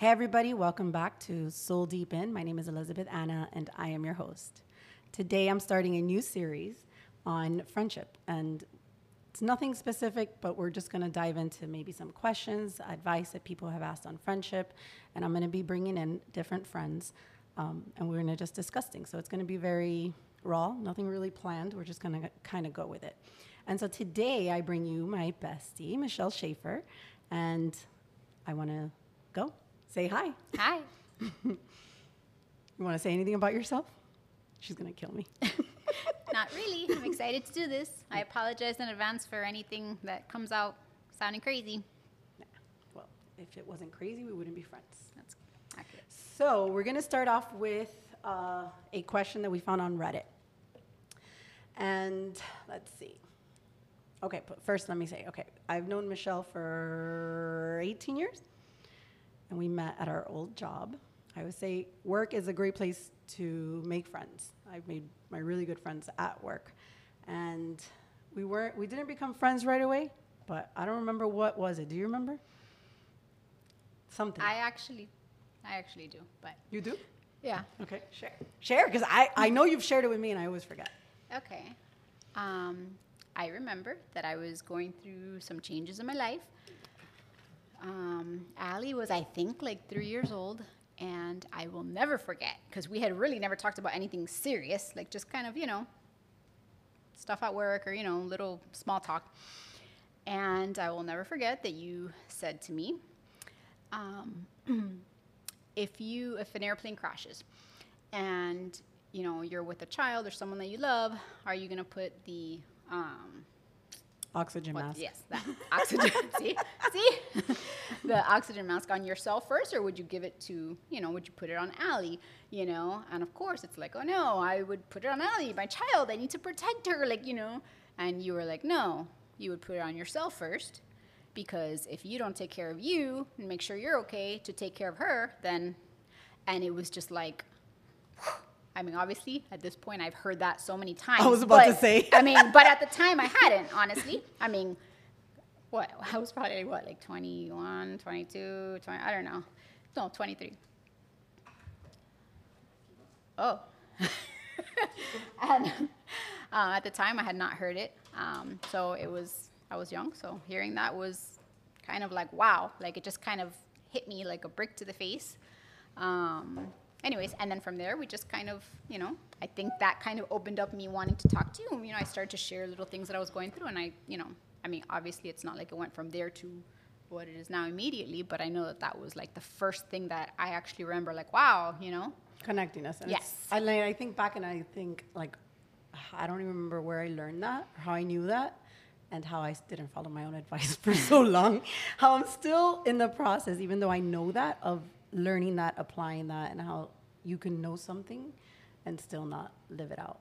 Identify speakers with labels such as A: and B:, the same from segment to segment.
A: Hey, everybody, welcome back to Soul Deep In. My name is Elizabeth Anna, and I am your host. Today, I'm starting a new series on friendship, and it's nothing specific, but we're just going to dive into maybe some questions, advice that people have asked on friendship, and I'm going to be bringing in different friends, um, and we're going to just discuss things. So it's going to be very raw, nothing really planned. We're just going to kind of go with it. And so today, I bring you my bestie, Michelle Shaffer, and I want to go. Say hi.
B: Hi.
A: You want to say anything about yourself? She's going to kill me.
B: Not really. I'm excited to do this. I apologize in advance for anything that comes out sounding crazy.
A: well, if it wasn't crazy, we wouldn't be friends.
B: That's accurate.
A: So we're going to start off with uh, a question that we found on Reddit. And let's see. Okay, but first let me say, okay, I've known Michelle for 18 years, and we met at our old job. I would say work is a great place to make friends. I've made my really good friends at work, and we weren't, we didn't become friends right away, but I don't remember what was it. Do you remember? Something.
B: I actually, I actually do, but
A: you do?
B: yeah.
A: Okay, share. Share, because I, I know you've shared it with me and I always forget.
B: Okay. Um, I remember that I was going through some changes in my life. Um, Allie was, I think, like three years old, and I will never forget because we had really never talked about anything serious, like just kind of, you know, stuff at work or, you know, little small talk. And I will never forget that you said to me, um, if you if an airplane crashes and you know you're with a child or someone that you love, are you gonna put the um,
A: Oxygen
B: what-
A: mask.
B: yes that oxygen see see the oxygen mask on yourself first, or would you give it to you know would you put it on Allie? You know, and of course it's like oh no, I would put it on Allie, my child. I need to protect her, like you know. And you were like no, you would put it on yourself first because if you don't take care of you and make sure you're okay to take care of her, then, and it was just like, I mean, obviously at this point I've heard that so many times.
A: I was about to say.
B: I mean, but at the time I hadn't, honestly. I mean, what? I was probably what, like 21, 22, 20, I don't know. No, 23. Oh. and uh, at the time, I had not heard it. Um, so it was, I was young. So hearing that was kind of like, wow. Like it just kind of hit me like a brick to the face. Um, anyways, and then from there, we just kind of, you know, I think that kind of opened up me wanting to talk to you. You know, I started to share little things that I was going through. And I, you know, I mean, obviously, it's not like it went from there to what it is now immediately, but I know that that was like the first thing that I actually remember, like, wow, you know?
A: Connecting us. And
B: Yes.
A: I, like, I think back and I think, like, I don't even remember where I learned that or how I knew that and how I didn't follow my own advice for so long. How I'm still in the process, even though I know that, of learning that, applying that, and how you can know something and still not live it out.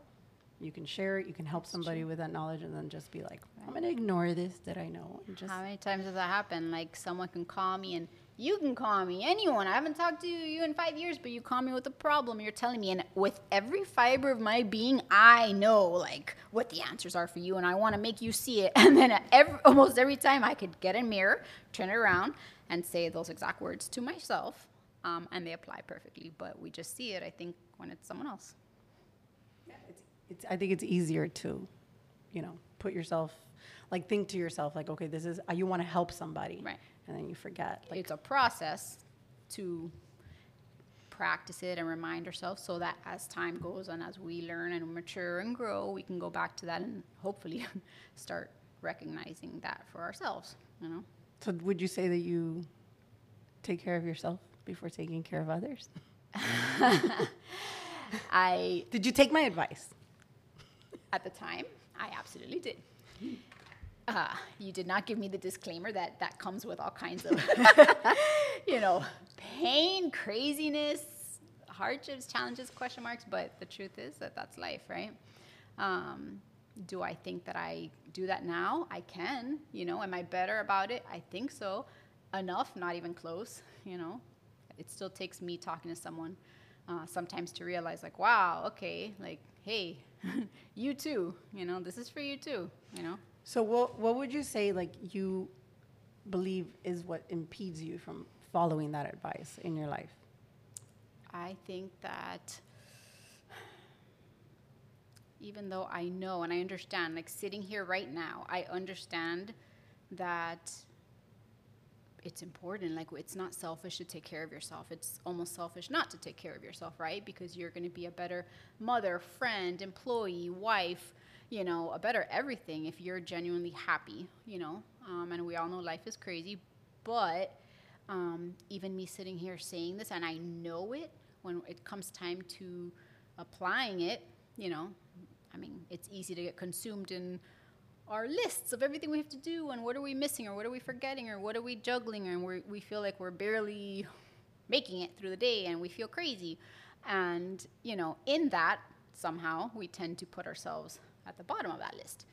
A: You can share it, you can help somebody with that knowledge, and then just be like, I'm going to ignore this that I know. And just
B: How many times does that happen? Like someone can call me and you can call me, anyone. I haven't talked to you in five years, but you call me with a problem. You're telling me, and with every fiber of my being, I know like what the answers are for you, and I want to make you see it. And then every, almost every time, I could get a mirror, turn it around, and say those exact words to myself, um, and they apply perfectly. But we just see it, I think, when it's someone else.
A: it's, it's, I think it's easier to, you know, put yourself, like think to yourself, like, okay, this is, uh, you want to help somebody.
B: Right.
A: And then you forget. Like,
B: it's a process to practice it and remind ourselves so that as time goes on, as we learn and mature and grow, we can go back to that and hopefully start recognizing that for ourselves, you know?
A: so would you say that you take care of yourself before taking care of others?
B: I,
A: Did you take my advice?
B: at the time, I absolutely did. Uh, you did not give me the disclaimer that that comes with all kinds of, you know, pain, craziness, hardships, challenges, question marks. But the truth is that that's life, right? Um, do I think that I do that now? I can. You know, am I better about it? I think so. Enough, not even close. You know, it still takes me talking to someone uh, sometimes to realize, like, wow, okay, like, hey, you too. You know, this is for you too. You know.
A: So what what would you say like you believe is what impedes you from following that advice in your life?
B: I think that even though I know and I understand, like sitting here right now, I understand that it's important. Like it's not selfish to take care of yourself. It's almost selfish not to take care of yourself, right? Because you're going to be a better mother, friend, employee, wife, you know, a better everything if you're genuinely happy, you know. Um, and we all know life is crazy, but um, even me sitting here saying this, and I know it when it comes time to applying it, you know, I mean, it's easy to get consumed in our lists of everything we have to do and what are we missing or what are we forgetting or what are we juggling and we we feel like we're barely making it through the day and we feel crazy. And, you know, in that, somehow we tend to put ourselves at the bottom of that list.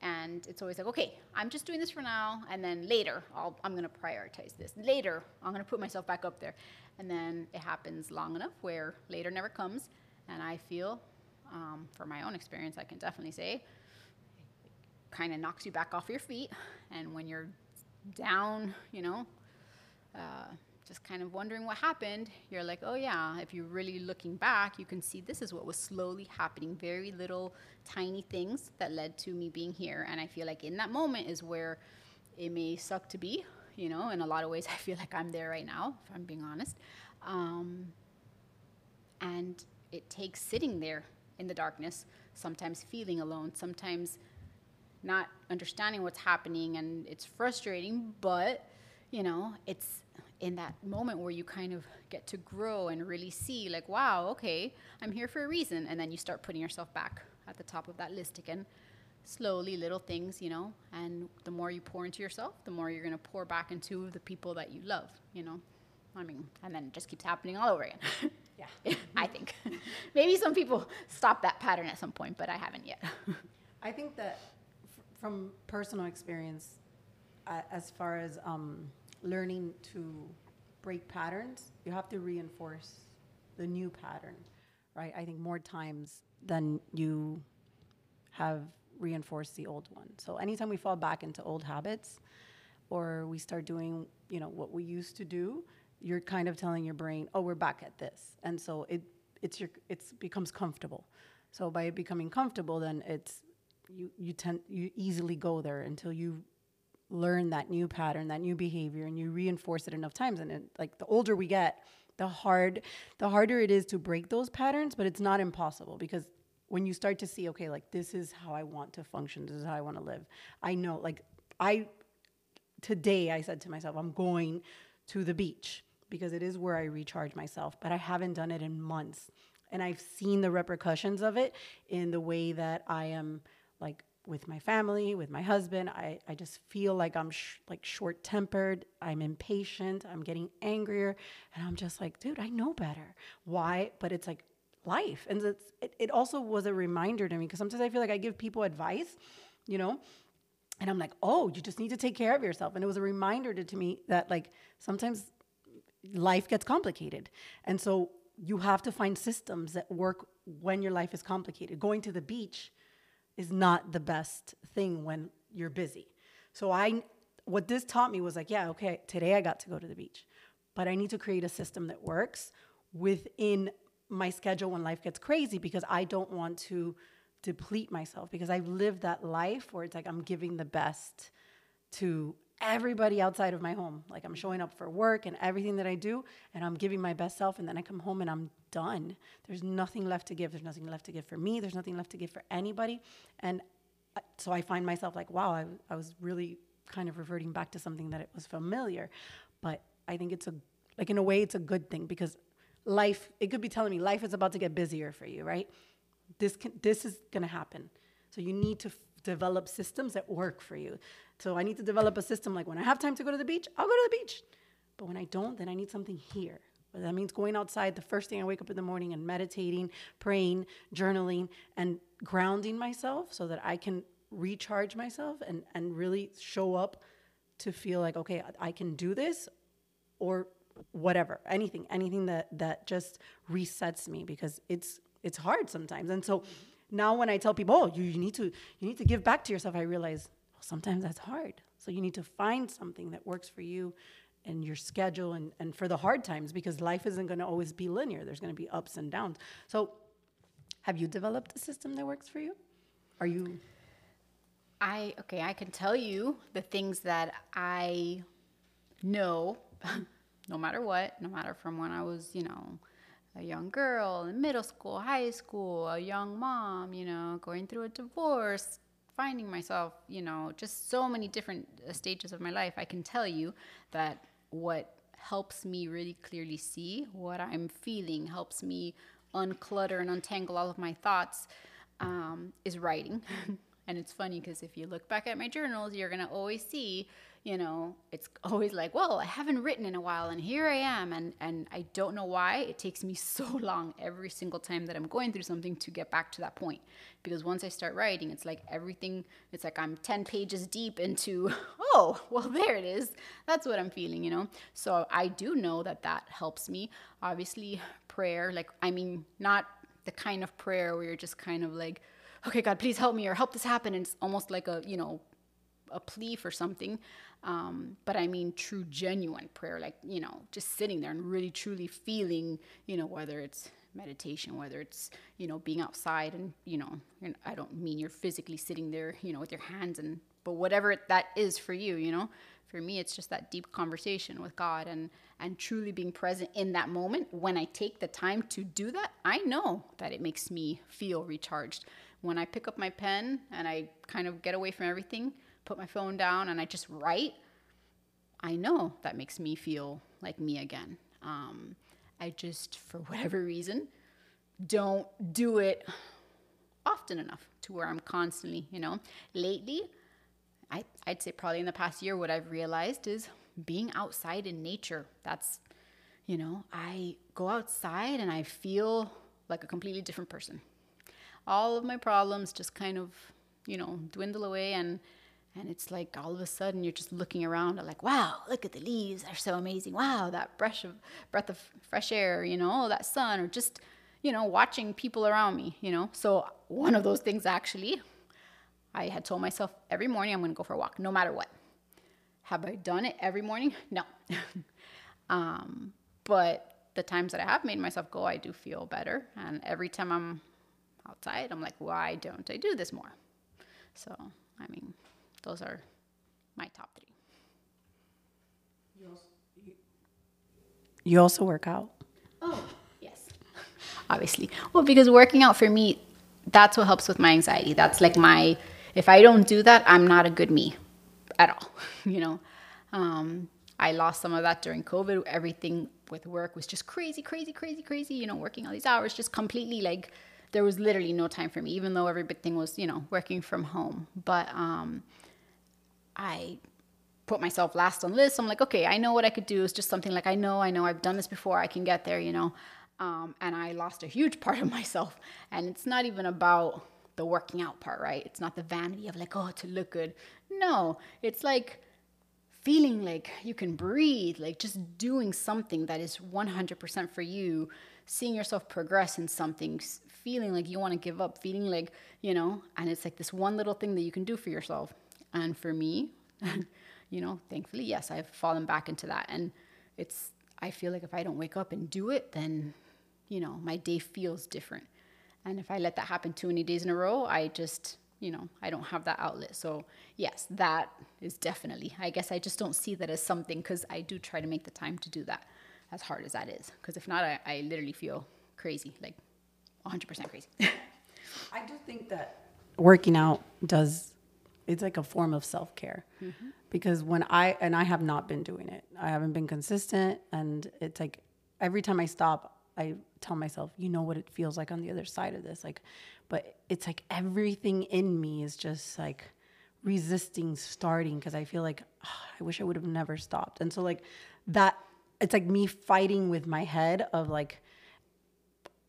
B: And it's always like, okay, I'm just doing this for now, and then later I'll, I'm going to prioritize this. Later, I'm going to put myself back up there. And then it happens long enough where later never comes. And I feel, um, from my own experience, I can definitely say, kind of knocks you back off your feet. And when you're down, you know, uh, just kind of wondering what happened, you're like, oh yeah, if you're really looking back, you can see this is what was slowly happening. Very little tiny things that led to me being here. And I feel like in that moment is where it may suck to be, you know, in a lot of ways, I feel like I'm there right now, if I'm being honest. Um, and it takes sitting there in the darkness, sometimes feeling alone, sometimes not understanding what's happening and it's frustrating but you know it's in that moment where you kind of get to grow and really see like wow okay i'm here for a reason and then you start putting yourself back at the top of that list again slowly little things you know and the more you pour into yourself the more you're going to pour back into the people that you love you know? I mean and then it just keeps happening all over again. Yeah. I think. Maybe some people stop that pattern at some point but i haven't yet.
A: I think that from personal experience, uh, as far as um, learning to break patterns, you have to reinforce the new pattern, right? I think more times than you have reinforced the old one. So anytime we fall back into old habits, or we start doing, you know, what we used to do, you're kind of telling your brain, "Oh, we're back at this," and so it it's your it's becomes comfortable. So by becoming comfortable, then it's you you tend you easily go there until you learn that new pattern, that new behavior, and you reinforce it enough times. And it, like the older we get, the hard the harder it is to break those patterns. But it's not impossible because when you start to see, okay, like this is how I want to function, this is how I want to live. I know, like I today I said to myself, I'm going to the beach because it is where I recharge myself. But I haven't done it in months. And I've seen the repercussions of it in the way that I am like with my family, with my husband. I, I just feel like I'm sh- like short tempered. I'm impatient. I'm getting angrier. And I'm just like, dude, I know better. Why? But it's like life. And it's, it, it also was a reminder to me because sometimes I feel like I give people advice, you know, and I'm like, oh, you just need to take care of yourself. And it was a reminder to, to me that like sometimes life gets complicated. And so you have to find systems that work when your life is complicated. Going to the beach is not the best thing when you're busy. So I what this taught me was like, yeah, okay, today I got to go to the beach, but I need to create a system that works within my schedule when life gets crazy because I don't want to deplete myself because I've lived that life where it's like I'm giving the best to everybody outside of my home. Like I'm showing up for work and everything that I do, and I'm giving my best self, and then I come home and I'm done. There's nothing left to give. There's nothing left to give for me. There's nothing left to give for anybody. And uh, so I find myself like, wow, I, I was really kind of reverting back to something that it was familiar. But I think it's a, like in a way, it's a good thing because life, it could be telling me life is about to get busier for you, right? This, can, this is going to happen. So you need to f- develop systems that work for you. So I need to develop a system like when I have time to go to the beach, I'll go to the beach. But when I don't, then I need something here. That means going outside the first thing I wake up in the morning and meditating, praying, journaling, and grounding myself so that I can recharge myself and, and really show up to feel like, okay, I can do this or whatever, anything, anything that, that just resets me because it's, it's hard sometimes. And so now when I tell people, oh, you, you need to, you need to give back to yourself, I realize well, sometimes that's hard. So you need to find something that works for you and your schedule and, and for the hard times because life isn't going to always be linear. There's going to be ups and downs. So, have you developed a system that works for you? Are you?
B: I okay, I can tell you the things that I know, no matter what, no matter from when I was, you know, a young girl in middle school, high school, a young mom, you know, going through a divorce, finding myself, you know, just so many different uh, stages of my life. I can tell you that what helps me really clearly see what I'm feeling, helps me unclutter and untangle all of my thoughts, um, is writing. and it's funny because if you look back at my journals, you're going to always see you know, it's always like, well, I haven't written in a while and here I am. And, and I don't know why it takes me so long every single time that I'm going through something to get back to that point. Because once I start writing, it's like everything, it's like I'm 10 pages deep into, oh, well, there it is. That's what I'm feeling, you know? So I do know that that helps me. Obviously, prayer, like, I mean, not the kind of prayer where you're just kind of like, okay, God, please help me or help this happen. And it's almost like a, you know, a plea for something. Um, but I mean true, genuine prayer, like, you know, just sitting there and really truly feeling, you know, whether it's meditation, whether it's, you know, being outside and, you know, I don't mean you're physically sitting there, you know, with your hands and, but whatever that is for you, you know, for me, it's just that deep conversation with God and, and truly being present in that moment. When I take the time to do that, I know that it makes me feel recharged. When I pick up my pen and I kind of get away from everything, put my phone down and I just write, I know that makes me feel like me again. Um, I just, for whatever reason, don't do it often enough to where I'm constantly, you know. Lately, I, I'd say probably in the past year, what I've realized is being outside in nature. That's, you know, I go outside and I feel like a completely different person. All of my problems just kind of, you know, dwindle away and and it's like all of a sudden you're just looking around and like, wow, look at the leaves. They're so amazing. Wow, that breath of breath of fresh air, you know, that sun, or just, you know, watching people around me, you know. So one of those things actually, I had told myself every morning I'm gonna go for a walk, no matter what. Have I done it every morning? No. um, but the times that I have made myself go, I do feel better. And every time I'm outside, I'm like, why don't I do this more? So, I mean, those are my top three.
A: You also work out.
B: Oh, yes. Obviously. Well, because working out for me, that's what helps with my anxiety. That's like my, if I don't do that, I'm not a good me at all. you know, um, I lost some of that during COVID. Everything with work was just crazy, crazy, crazy, crazy. You know, working all these hours, just completely like there was literally no time for me, even though everything was, you know, working from home. But um, I put myself last on the list. I'm like, okay, I know what I could do. It's just something like I know, I know I've done this before. I can get there, you know. Um, and I lost a huge part of myself. And it's not even about the working out part, right? It's not the vanity of like, oh, to look good. No, it's like feeling like you can breathe, like just doing something that is 100% for you, seeing yourself progress in something, feeling like you want to give up, feeling like, you know, and it's like this one little thing that you can do for yourself. And for me, you know, thankfully, yes, I've fallen back into that. And it's, I feel like if I don't wake up and do it, then, you know, my day feels different. And if I let that happen too many days in a row, I just, you know, I don't have that outlet. So, yes, that is definitely, I guess I just don't see that as something because I do try to make the time to do that as hard as that is. Because if not, I, I literally feel crazy, like 100% crazy.
A: I do think that working out does it's like a form of self care mm-hmm. because when I and I have not been doing it, I haven't been consistent, and it's like every time I stop, I tell myself, you know what it feels like on the other side of this, like, but it's like everything in me is just like resisting starting because I feel like oh, I wish I would have never stopped, and so like that, it's like me fighting with my head of like.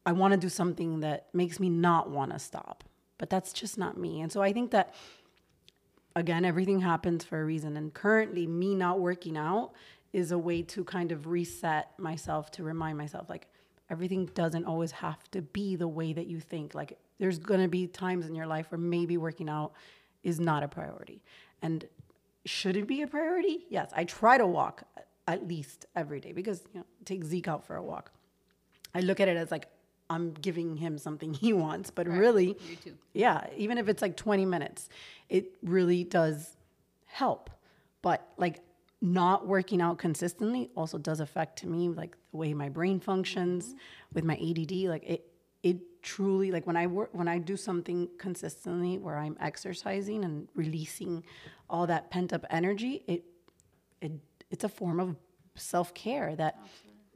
A: I want to do something that makes me not want to stop, but that's just not me. And so I think that again, everything happens for a reason. And currently, me not working out is a way to kind of reset myself to remind myself like everything doesn't always have to be the way that you think. Like, there's gonna be times in your life where maybe working out is not a priority. And should it be a priority? Yes, I try to walk at least every day because you know take Zeke out for a walk. I look at it as like I'm giving him something he wants, but really,
B: too.
A: yeah, even if it's like 20 minutes, it really does help. But like not working out consistently also does affect to me like the way my brain functions mm-hmm. with my ADD. Like it, it truly like when I work when I do something consistently where I'm exercising and releasing all that pent up energy, it it it's a form of self care that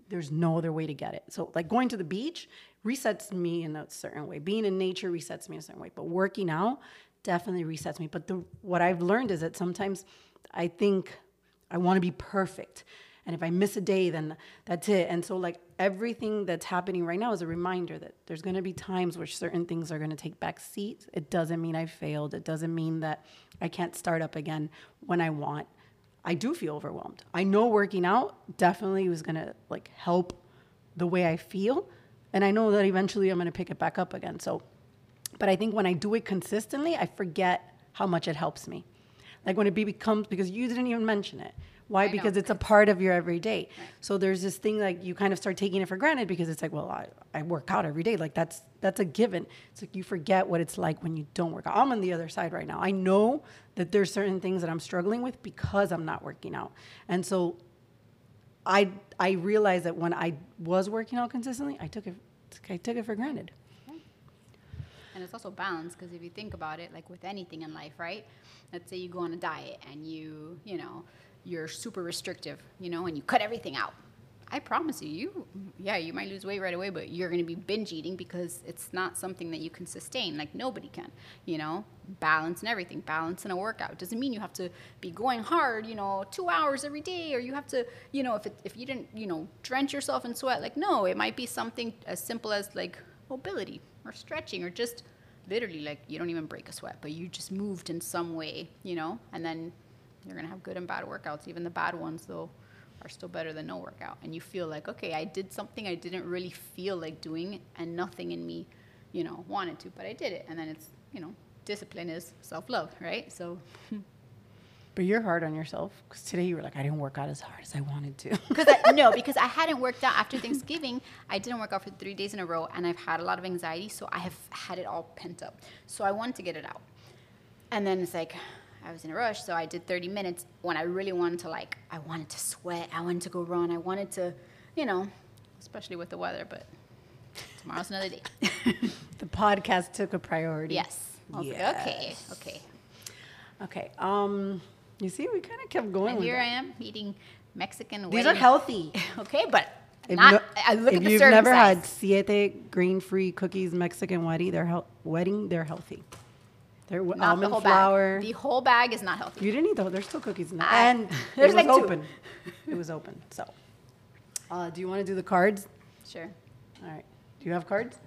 A: there's no other way to get it. So like going to the beach resets me in a certain way. Being in nature resets me in a certain way. But working out definitely resets me. But the what I've learned is that sometimes I think I want to be perfect. And if I miss a day, then that's it. And so like everything that's happening right now is a reminder that there's gonna be times where certain things are gonna take back seat. It doesn't mean I failed. It doesn't mean that I can't start up again when I want. I do feel overwhelmed. I know working out definitely was gonna like help the way I feel, and I know that eventually I'm gonna pick it back up again. So, but I think when I do it consistently, I forget how much it helps me. Like when it be- becomes because you didn't even mention it. Why?
B: I know.
A: because it's a part of your everyday. So there's this thing like you kind of start taking it for granted because it's like, well, I, I work out every day. Like that's that's a given. It's like you forget what it's like when you don't work out. I'm on the other side right now. I know that there's certain things that I'm struggling with because I'm not working out. And so I I realized that when I was working out consistently, I took it I took it for granted.
B: And it's also balance because if you think about it, like with anything in life, right? Let's say you go on a diet and you, you know, you're super restrictive, you know, and you cut everything out. I promise you, you, yeah, you might lose weight right away, but you're going to be binge eating because it's not something that you can sustain. Like nobody can, you know, balance and everything. Balance in a workout doesn't mean you have to be going hard, you know, two hours every day, or you have to, you know, if it, if you didn't, you know, drench yourself in sweat. Like no, it might be something as simple as like mobility or stretching or just literally like you don't even break a sweat, but you just moved in some way, you know, and then you're gonna have good and bad workouts. Even the bad ones though are still better than no workout. And you feel like, okay, I did something I didn't really feel like doing and nothing in me, you know, wanted to, but I did it. And then it's, you know, discipline is self love, right? So
A: But you're hard on yourself because today you were like, I didn't work out as hard as I wanted to.
B: because I, no, because I hadn't worked out after Thanksgiving. I didn't work out for three days in a row, and I've had a lot of anxiety, so I have had it all pent up. So I wanted to get it out, and then it's like I was in a rush, so I did 30 minutes when I really wanted to like I wanted to sweat, I wanted to go run, I wanted to, you know, especially with the weather. But tomorrow's another day.
A: the podcast took a priority.
B: yes. I was like, okay. Okay.
A: Okay. Um, you see, we kind of kept going.
B: And here
A: that.
B: I am eating Mexican.
A: These are
B: wedding-
A: healthy.
B: Okay, but
A: If,
B: not.
A: no-
B: I look
A: if
B: at the
A: you've never
B: size.
A: had siete grain-free cookies Mexican wedding, they're hel- wedding. They're healthy. They're w-
B: Not
A: almond
B: the whole
A: flour.
B: bag. The whole bag is not healthy.
A: You didn't eat though. There's still cookies in there,
B: I-
A: and it was
B: like
A: open. it was open. So, uh, do you want to do the cards?
B: Sure.
A: All right. Do you have cards?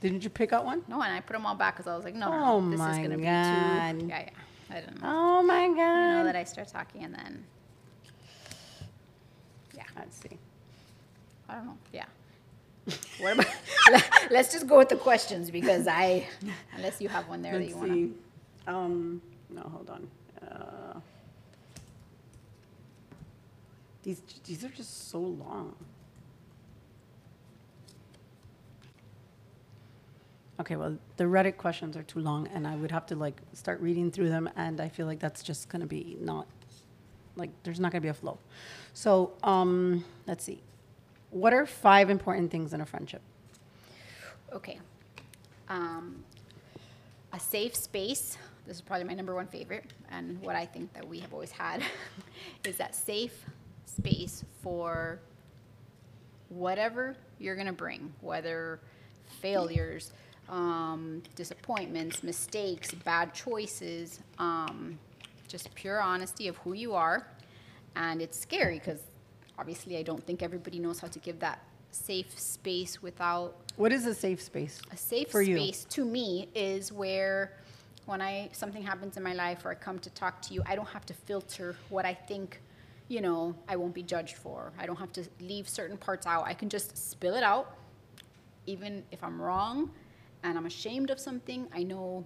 A: Didn't you pick out one?
B: No, and I put them all back because I was like, no,
A: Oh
B: no, this
A: my
B: is gonna be
A: God.
B: too. Yeah, yeah. I didn't know.
A: Oh my
B: I know
A: god.
B: that I start talking and then. Yeah,
A: Let's see.
B: I don't know. Yeah. What about? Let's just go with the questions because I, unless you have one there that
A: Let's
B: you want to.
A: Um, no, hold on. Uh, these these are just so long. Okay, well, the Reddit questions are too long, and I would have to like start reading through them, and I feel like that's just gonna be not like there's not gonna be a flow. So, um, let's see. What are five important things in a friendship?
B: Okay. Um, a safe space. This is probably my number one favorite, and what I think that we have always had is that safe space for whatever you're gonna bring, whether failures, um, disappointments, mistakes, bad choices, um, just pure honesty of who you are. And it's scary because obviously I don't think everybody knows how to give that safe space without
A: What is a safe space?
B: a safe
A: For you.
B: space to me is where when I something happens in my life or I come to talk to you, I don't have to filter what I think, you know, I won't be judged for. I don't have to leave certain parts out. I can just spill it out even if I'm wrong and I'm ashamed of something, I know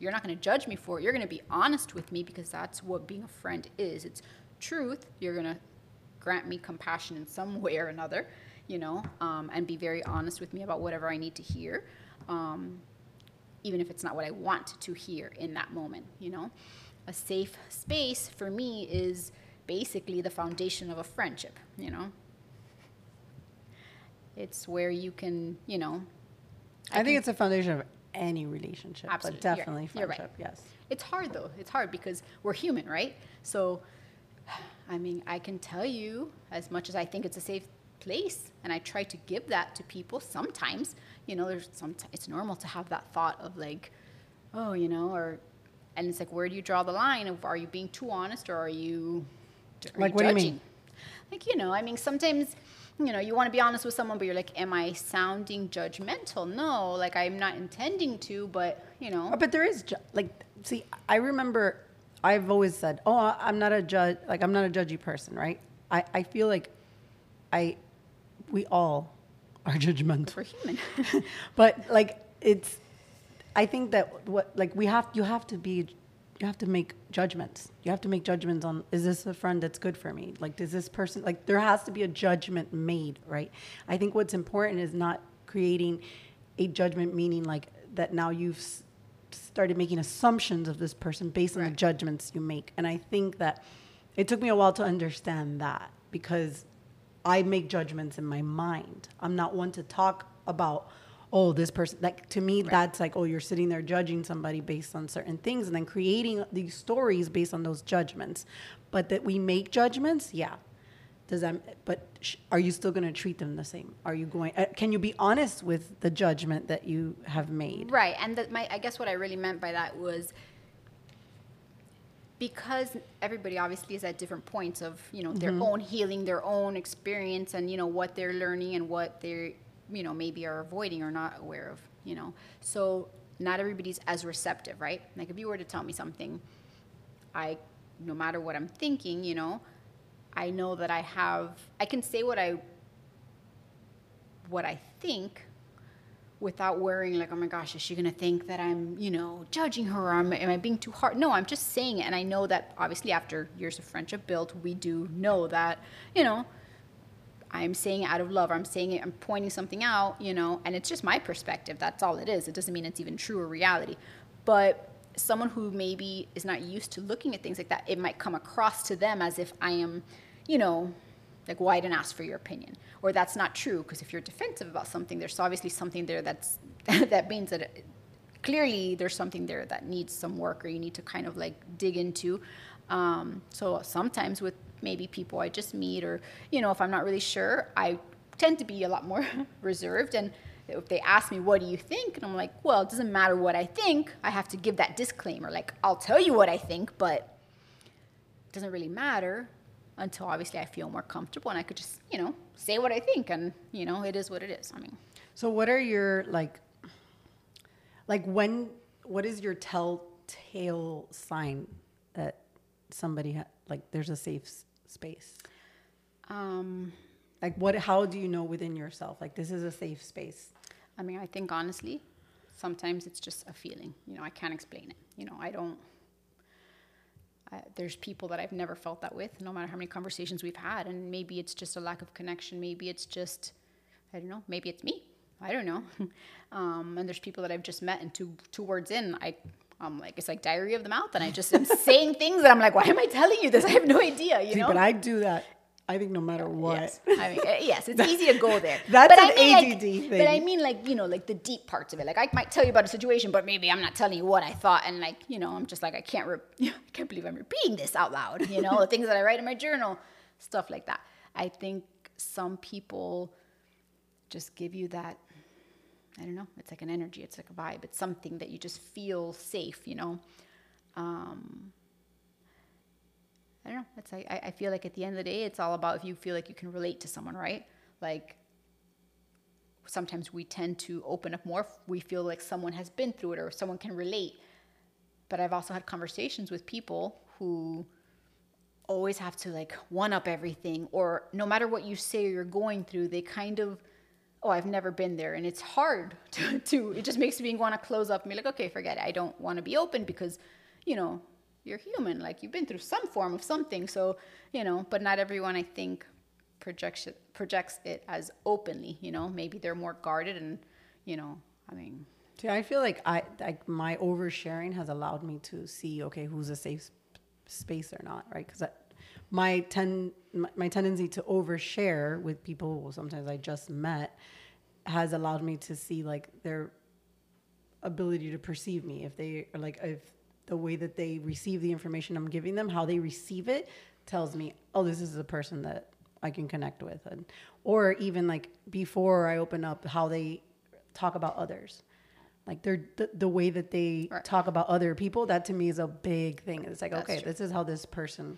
B: you're not going to judge me for it. You're going to be honest with me because that's what being a friend is. It's truth. You're going to grant me compassion in some way or another, you know, um, and be very honest with me about whatever I need to hear, um, even if it's not what I want to hear in that moment, you know. A safe space for me is basically the foundation of a friendship, you know. It's where you can, you know,
A: I, think it's a foundation of any relationship,
B: Absolutely.
A: but
B: You're-
A: definitely
B: you're right.
A: friendship. Yes.
B: It's hard though. It's hard because we're human, right? So, I mean, I can tell you as much as I think it's a safe place, and I try to give that to people. Sometimes, you know, there's some. It's normal to have that thought of like, oh, you know, or, and it's like, where do you draw the line of are you being too honest or are you, are
A: Like,
B: you
A: what do you
B: judging?
A: mean?
B: Like, you know, I mean, sometimes, you know, you want to be honest with someone, but you're like, am I sounding judgmental? No, like I'm not intending to, but you know.
A: Oh, but there is ju- like, see, I remember I've always said, oh, I'm not a judge. Like, I'm not a judgy person, right? I, I feel like I, we all are judgmental.
B: we're human.
A: but like it's i think that what like we have you have to be you have to make judgments you have to make judgments on is this a friend that's good for me like does this person like there has to be a judgment made right i think what's important is not creating a judgment meaning like that now you've started making assumptions of this person based on the judgments you make and i think that it took me a while to understand that because I make judgments in my mind. I'm not one to talk about, oh, this person. Like to me, that's like, oh, you're sitting there judging somebody based on certain things and then creating these stories based on those judgments. But that we make judgments, yeah. Does that? But sh- are you still going to treat them the same? Are you going? Uh, can you be honest with the judgment that you have made?
B: Right, and that my I guess what I really meant by that was because everybody obviously is at different points of you know their own healing, their own experience, and you know what they're learning and what they're you know maybe are avoiding or not aware of. You know, so not everybody's as receptive, right? Like if you were to tell me something, I no matter what I'm thinking, you know, I know that I have I can say what I what I think without worrying like, oh my gosh, is she gonna think that I'm, you know, judging her or am, am I being too hard? No, I'm just saying it, and I know that obviously after years of friendship built, we do know that, you know, I'm saying it out of love. I'm saying it. I'm pointing something out, you know, and it's just my perspective. That's all it is. It doesn't mean it's even true or reality. But someone who maybe is not used to looking at things like that, it might come across to them as if I am, you know, like, well, I didn't ask for your opinion, or that's not true. Because if you're defensive about something, there's obviously something there that's that means that it, clearly there's something there that needs some work, or you need to kind of like dig into. Um, so sometimes with maybe people I just meet, or you know, if I'm not really sure, I tend to be a lot more reserved and. If they ask me, what do you think? And I'm like, well, it doesn't matter what I think. I have to give that disclaimer. Like, I'll tell you what I think, but it doesn't really matter until obviously I feel more comfortable and I could just, you know, say what I think and, you know, it is what it is. I mean,
A: So what are your like like when what is your telltale sign that somebody ha- like there's a safe s- space?
B: um,
A: Like what how do you know within yourself like this is a safe space?
B: I mean, I think honestly, sometimes it's just a feeling. You know, I can't explain it. You know, I don't. I, there's people that I've never felt that with, no matter how many conversations we've had, and maybe it's just a lack of connection. Maybe it's just, I don't know. Maybe it's me. I don't know. um, and there's people that I've just met, and two two words in, I. I'm like it's like diary of the mouth, and I just am saying things that I'm like, why am I telling you this? I have no idea, you
A: See,
B: know.
A: but I do that. I think no matter what.
B: Yes, I mean, uh, yes, it's easy to go there.
A: That's
B: but
A: an
B: I mean, like-
A: ADD thing.
B: But I mean, like you know, like the deep parts of it. Like I might tell you about a situation, but maybe I'm not telling you what I thought, and like you know, I'm just like I can't, re- I can't believe I'm repeating this out loud. You know, the things that I write in my journal, stuff like that. I think some people just give you that. I don't know. It's like an energy. It's like a vibe. It's something that you just feel safe. You know. Um, I don't know. It's I, I feel like at the end of the day, it's all about if you feel like you can relate to someone, right? Like sometimes we tend to open up more if we feel like someone has been through it or someone can relate. But I've also had conversations with people who always have to like one up everything or no matter what you say you're going through, they kind of oh, I've never been there. And it's hard to, to it just makes me want to close up and be like, okay, forget it. I don't want to be open because, you know, you're human. Like you've been through some form of something. So, you know, but not everyone I think projects it, projects it as openly. You know, maybe they're more guarded, and you know, I mean,
A: See, I feel like I like my oversharing has allowed me to see okay who's a safe space or not, right? Because my ten my, my tendency to overshare with people sometimes I just met has allowed me to see like their ability to perceive me if they are like if the way that they receive the information I'm giving them, how they receive it tells me, oh, this is a person that I can connect with, and or even like before I open up, how they talk about others. Like they're the, the way that they
B: Right.
A: talk about other people that to me is a big thing. It's like
B: That's
A: okay
B: true.
A: this is how this person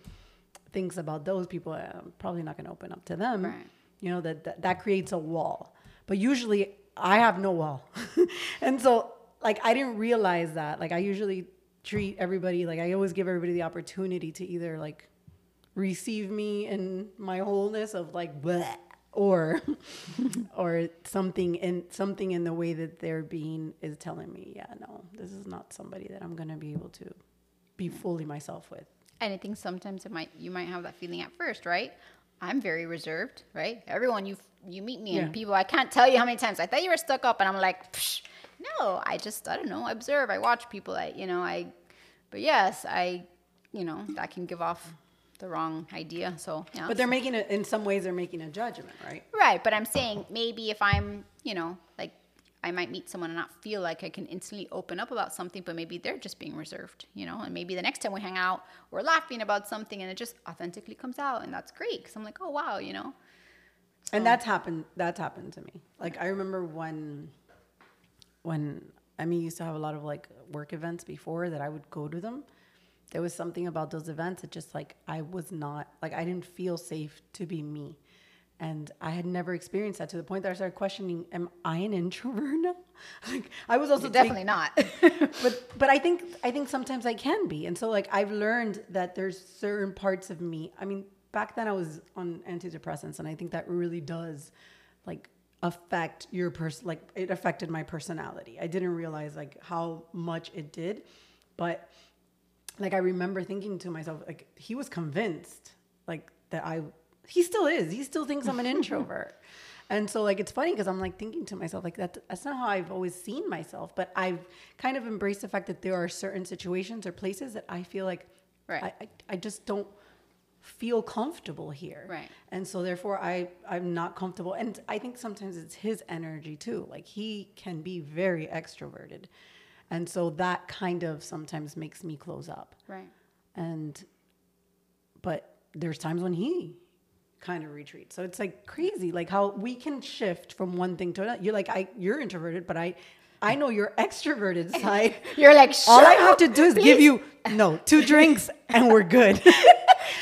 A: thinks about those people i'm probably not going to open up to them.
B: Right.
A: you know that, that that creates a wall. But usually i have no wall. And so like i didn't realize that. Like i usually treat everybody like i always give everybody the opportunity to either like receive me in my wholeness of like bleh, or or something in something in the way that they're being is telling me yeah no this is not somebody that i'm to be able to be fully myself with
B: and I think sometimes it might you might have that feeling at first, right? I'm very reserved, right? Everyone you you meet me
A: Yeah.
B: and people, I can't tell you how many times I thought you were stuck up, and I'm like, Psh, no, I just I don't know, I observe, I watch people, I you know I, but yes, I, you know that can give off the wrong idea. So yeah,
A: but they're making it in some ways they're making a judgment right
B: Right, but I'm saying maybe if I'm, you know, I might meet someone and not feel like I can instantly open up about something, but maybe they're just being reserved, you know, and maybe the next time we hang out, we're laughing about something and it just authentically comes out, and that's great because I'm like, oh wow, you know,
A: and that's happened that's happened to me. Like i remember when when emmy used to have a lot of like work events before that i would go to them. There was something about those events that just like i was not like i didn't feel safe to be me and i had never experienced that to the point that i started questioning am i an introvert now like i was also
B: definitely not.
A: but but I think I think sometimes I can be, and so like I've learned that there's certain parts of me. I mean, back then I was on antidepressants, and I think that really does like affect your person. Like it affected my personality. I didn't realize like how much it did, but like I remember thinking to myself like he was convinced like that I he still is. He still thinks I'm an introvert. And so like it's funny because I'm like thinking to myself like that that's not how I've always seen myself, but I've kind of embraced the fact that there are certain situations or places that I feel like
B: Right.
A: I, I, I just don't feel comfortable here.
B: Right.
A: And so therefore I I'm not comfortable and I think sometimes it's his energy too. Like he can be very extroverted. And so that kind of sometimes makes me close up
B: right.
A: and but there's times when he kind of retreat. so it's like crazy like how we can shift from one thing to another you're like i you're introverted but i i know your extroverted side
B: You're like,
A: all i have to do is give you no two drinks and we're good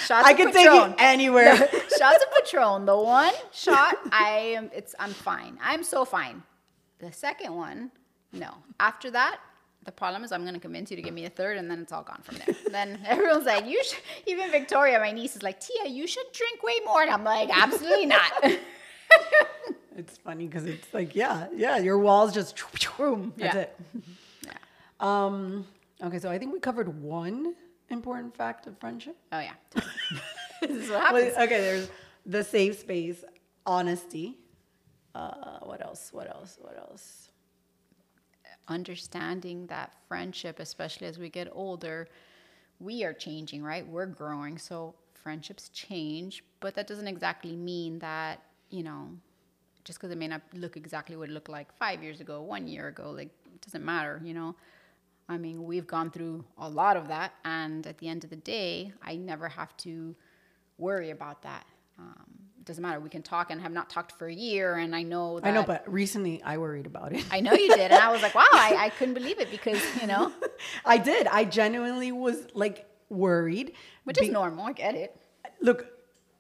B: Shots
A: i
B: of
A: can take you anywhere
B: shots of Patron. The one shot, I am. It's I'm fine. I'm so fine. The second one, no. After that, the problem is I'm gonna convince you to give me a third, and then it's all gone from there. then everyone's like, you should. Even Victoria, my niece, is like, Tia, you should drink way more. And I'm like, absolutely not.
A: it's funny because it's like yeah yeah your walls just boom that's
B: Yeah.
A: it um okay so i think we covered one important fact of friendship
B: oh yeah. this is what
A: Well,
B: happens.
A: okay, there's the safe space, honesty. Uh, what else? What else? What else?
B: Understanding that friendship, especially as we get older, we are changing, right? We're growing. So friendships change, but that doesn't exactly mean that, you know, just because it may not look exactly what it looked like five years ago, one year ago, like, it doesn't matter, you know? I mean, we've gone through a lot of that. And at the end of the day, I never have to worry about that. Um, doesn't matter. We can talk and have not talked for a year. And I know that.
A: I know, but recently I worried about it.
B: I know you did. And I was like, wow, I, I couldn't believe it because, you know,
A: I did. I genuinely was like worried.
B: which is
A: Be-
B: normal. I get it.
A: Look,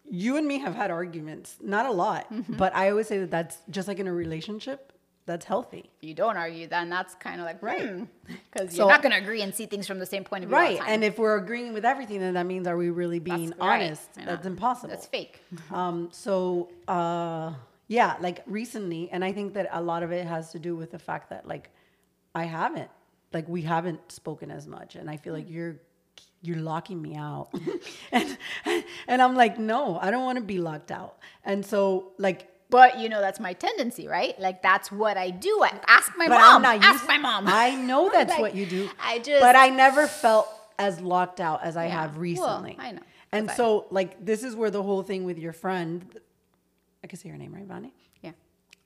A: you and me have had arguments, not a lot,
B: Mm-hmm.
A: but I always say that that's just like in a relationship, that's healthy.
B: You don't argue, then that's kind of like,
A: Right.
B: Because
A: So-
B: you're not going to agree and see things from the same point of view. all the
A: Right. And if we're agreeing with everything, then that means are we really being
B: That's
A: honest?
B: Know.
A: That's impossible.
B: That's fake.
A: Um, so uh, yeah, like recently, and I think that a lot of it has to do with the fact that like I haven't, like we haven't spoken as much, and I feel like you're you're locking me out. and, and I'm like, no, I don't want to be locked out. And so like,
B: But you know that's my tendency, right? Like that's what I do. I ask my
A: but
B: mom. Ask my mom.
A: I know that's
B: Like,
A: what you do.
B: I just
A: but I never felt as locked out as I
B: Yeah.
A: have
B: Well,
A: recently.
B: I know,
A: And
B: I-
A: so like this is where the whole thing with your friend, I can say your name, right, Vani?
B: yeah.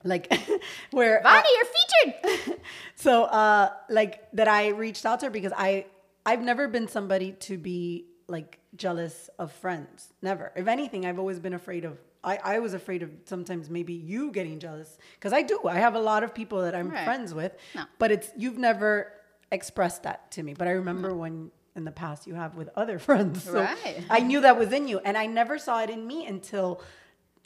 A: Like where
B: Vani,
A: I-
B: you're featured.
A: so uh like that i reached out to her because i i've never been somebody to be like jealous of friends never if anything i've always been afraid of i i was afraid of sometimes maybe you getting jealous because i do. I have a lot of people that i'm
B: Right.
A: friends with
B: No.
A: but it's you've never expressed that to me. But i remember mm-hmm. when in the past you have with other friends. So
B: Right.
A: i knew that was in you and i never saw it in me until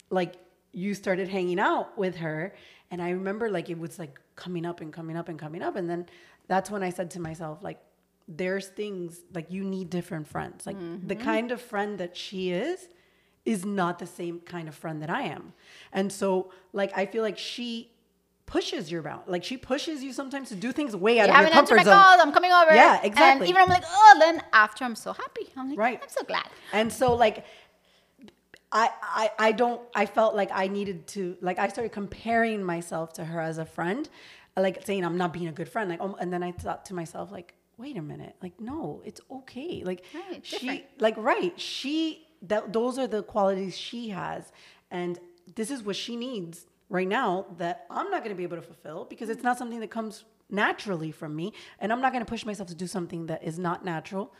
A: like you started hanging out with her. And i remember like it was like coming up and coming up and coming up. And then that's when i said to myself like there's things like you need different friends. Like the mm-hmm. kind of friend that she is is not the same kind of friend that i am and so like i feel like she pushes your bound like she pushes you sometimes to do things way out
B: You
A: of your comfort
B: my
A: zone
B: calls. I'm coming over.
A: Yeah, exactly.
B: And even I'm like, oh, then after I'm so happy. I'm like,
A: Right.
B: I'm so glad.
A: And so like I, I I don't I felt like I needed to like I started comparing myself to her as a friend, like saying I'm not being a good friend. Like um, and then I thought to myself like, wait a minute, like no, it's okay. Like
B: Right,
A: she
B: different.
A: like right she that those are the qualities she has, and this is what she needs right now that I'm not going to be able to fulfill because it's not something that comes naturally from me, and I'm not going to push myself to do something that is not natural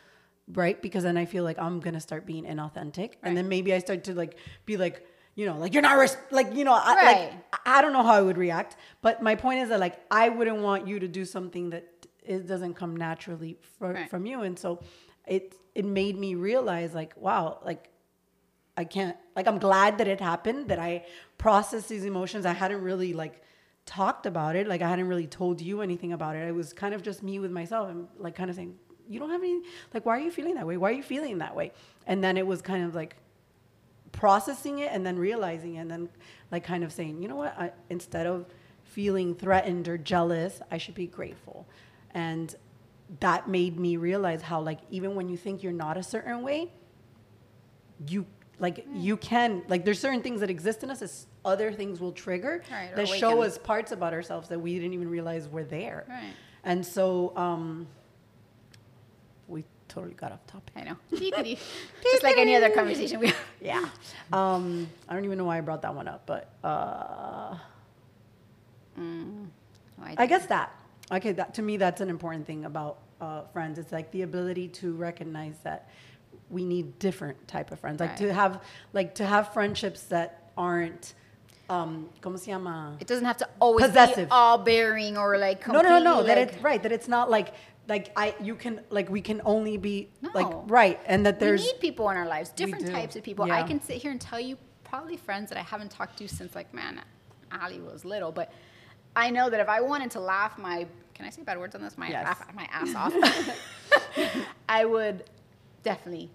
A: right? Because then I feel like I'm gonna start being inauthentic, and then maybe I start to like be like, you know, like you're not res- like you know, I,
B: Right.
A: like I don't know how I would react, but my point is that like I wouldn't want you to do something that it doesn't come naturally fr-
B: Right.
A: from you, and so it it made me realize like wow, like I can't like I'm glad that it happened that I processed these emotions. I hadn't really like talked about it. Like I hadn't really told you anything about it. It was kind of just me with myself and like kind of saying, you don't have any like why are you feeling that way? Why are you feeling that way? And then it was kind of like processing it and then realizing it and then like kind of saying, you know what? I, instead of feeling threatened or jealous, I should be grateful. And that made me realize how like even when you think you're not a certain way, you like you can like there's certain things that exist in us as other things will trigger
B: Right,
A: that show us parts about ourselves that we didn't even realize were there.
B: Right.
A: and so um we totally got off topic.
B: I know. Just like any other conversation we have.
A: yeah. Um i don't even know why i brought that one up but uh
B: Oh,
A: i guess that okay that to me that's an important thing about uh, friends. It's like the ability to recognize that we need different type of friends like
B: Right.
A: to have like to have friendships that aren't um como se llama
B: It doesn't have to always
A: Possessive.
B: be all bearing or like
A: no no no no that
B: like,
A: it's right that it's not like like i you can like we can only be like right and that there's
B: we need people in our lives, different types of people. I can sit here and tell you probably friends that I haven't talked to since like man, Ali was little, but I know that if I wanted to laugh my can I say bad words on this? My
A: Yes.
B: laugh my ass off. I would definitely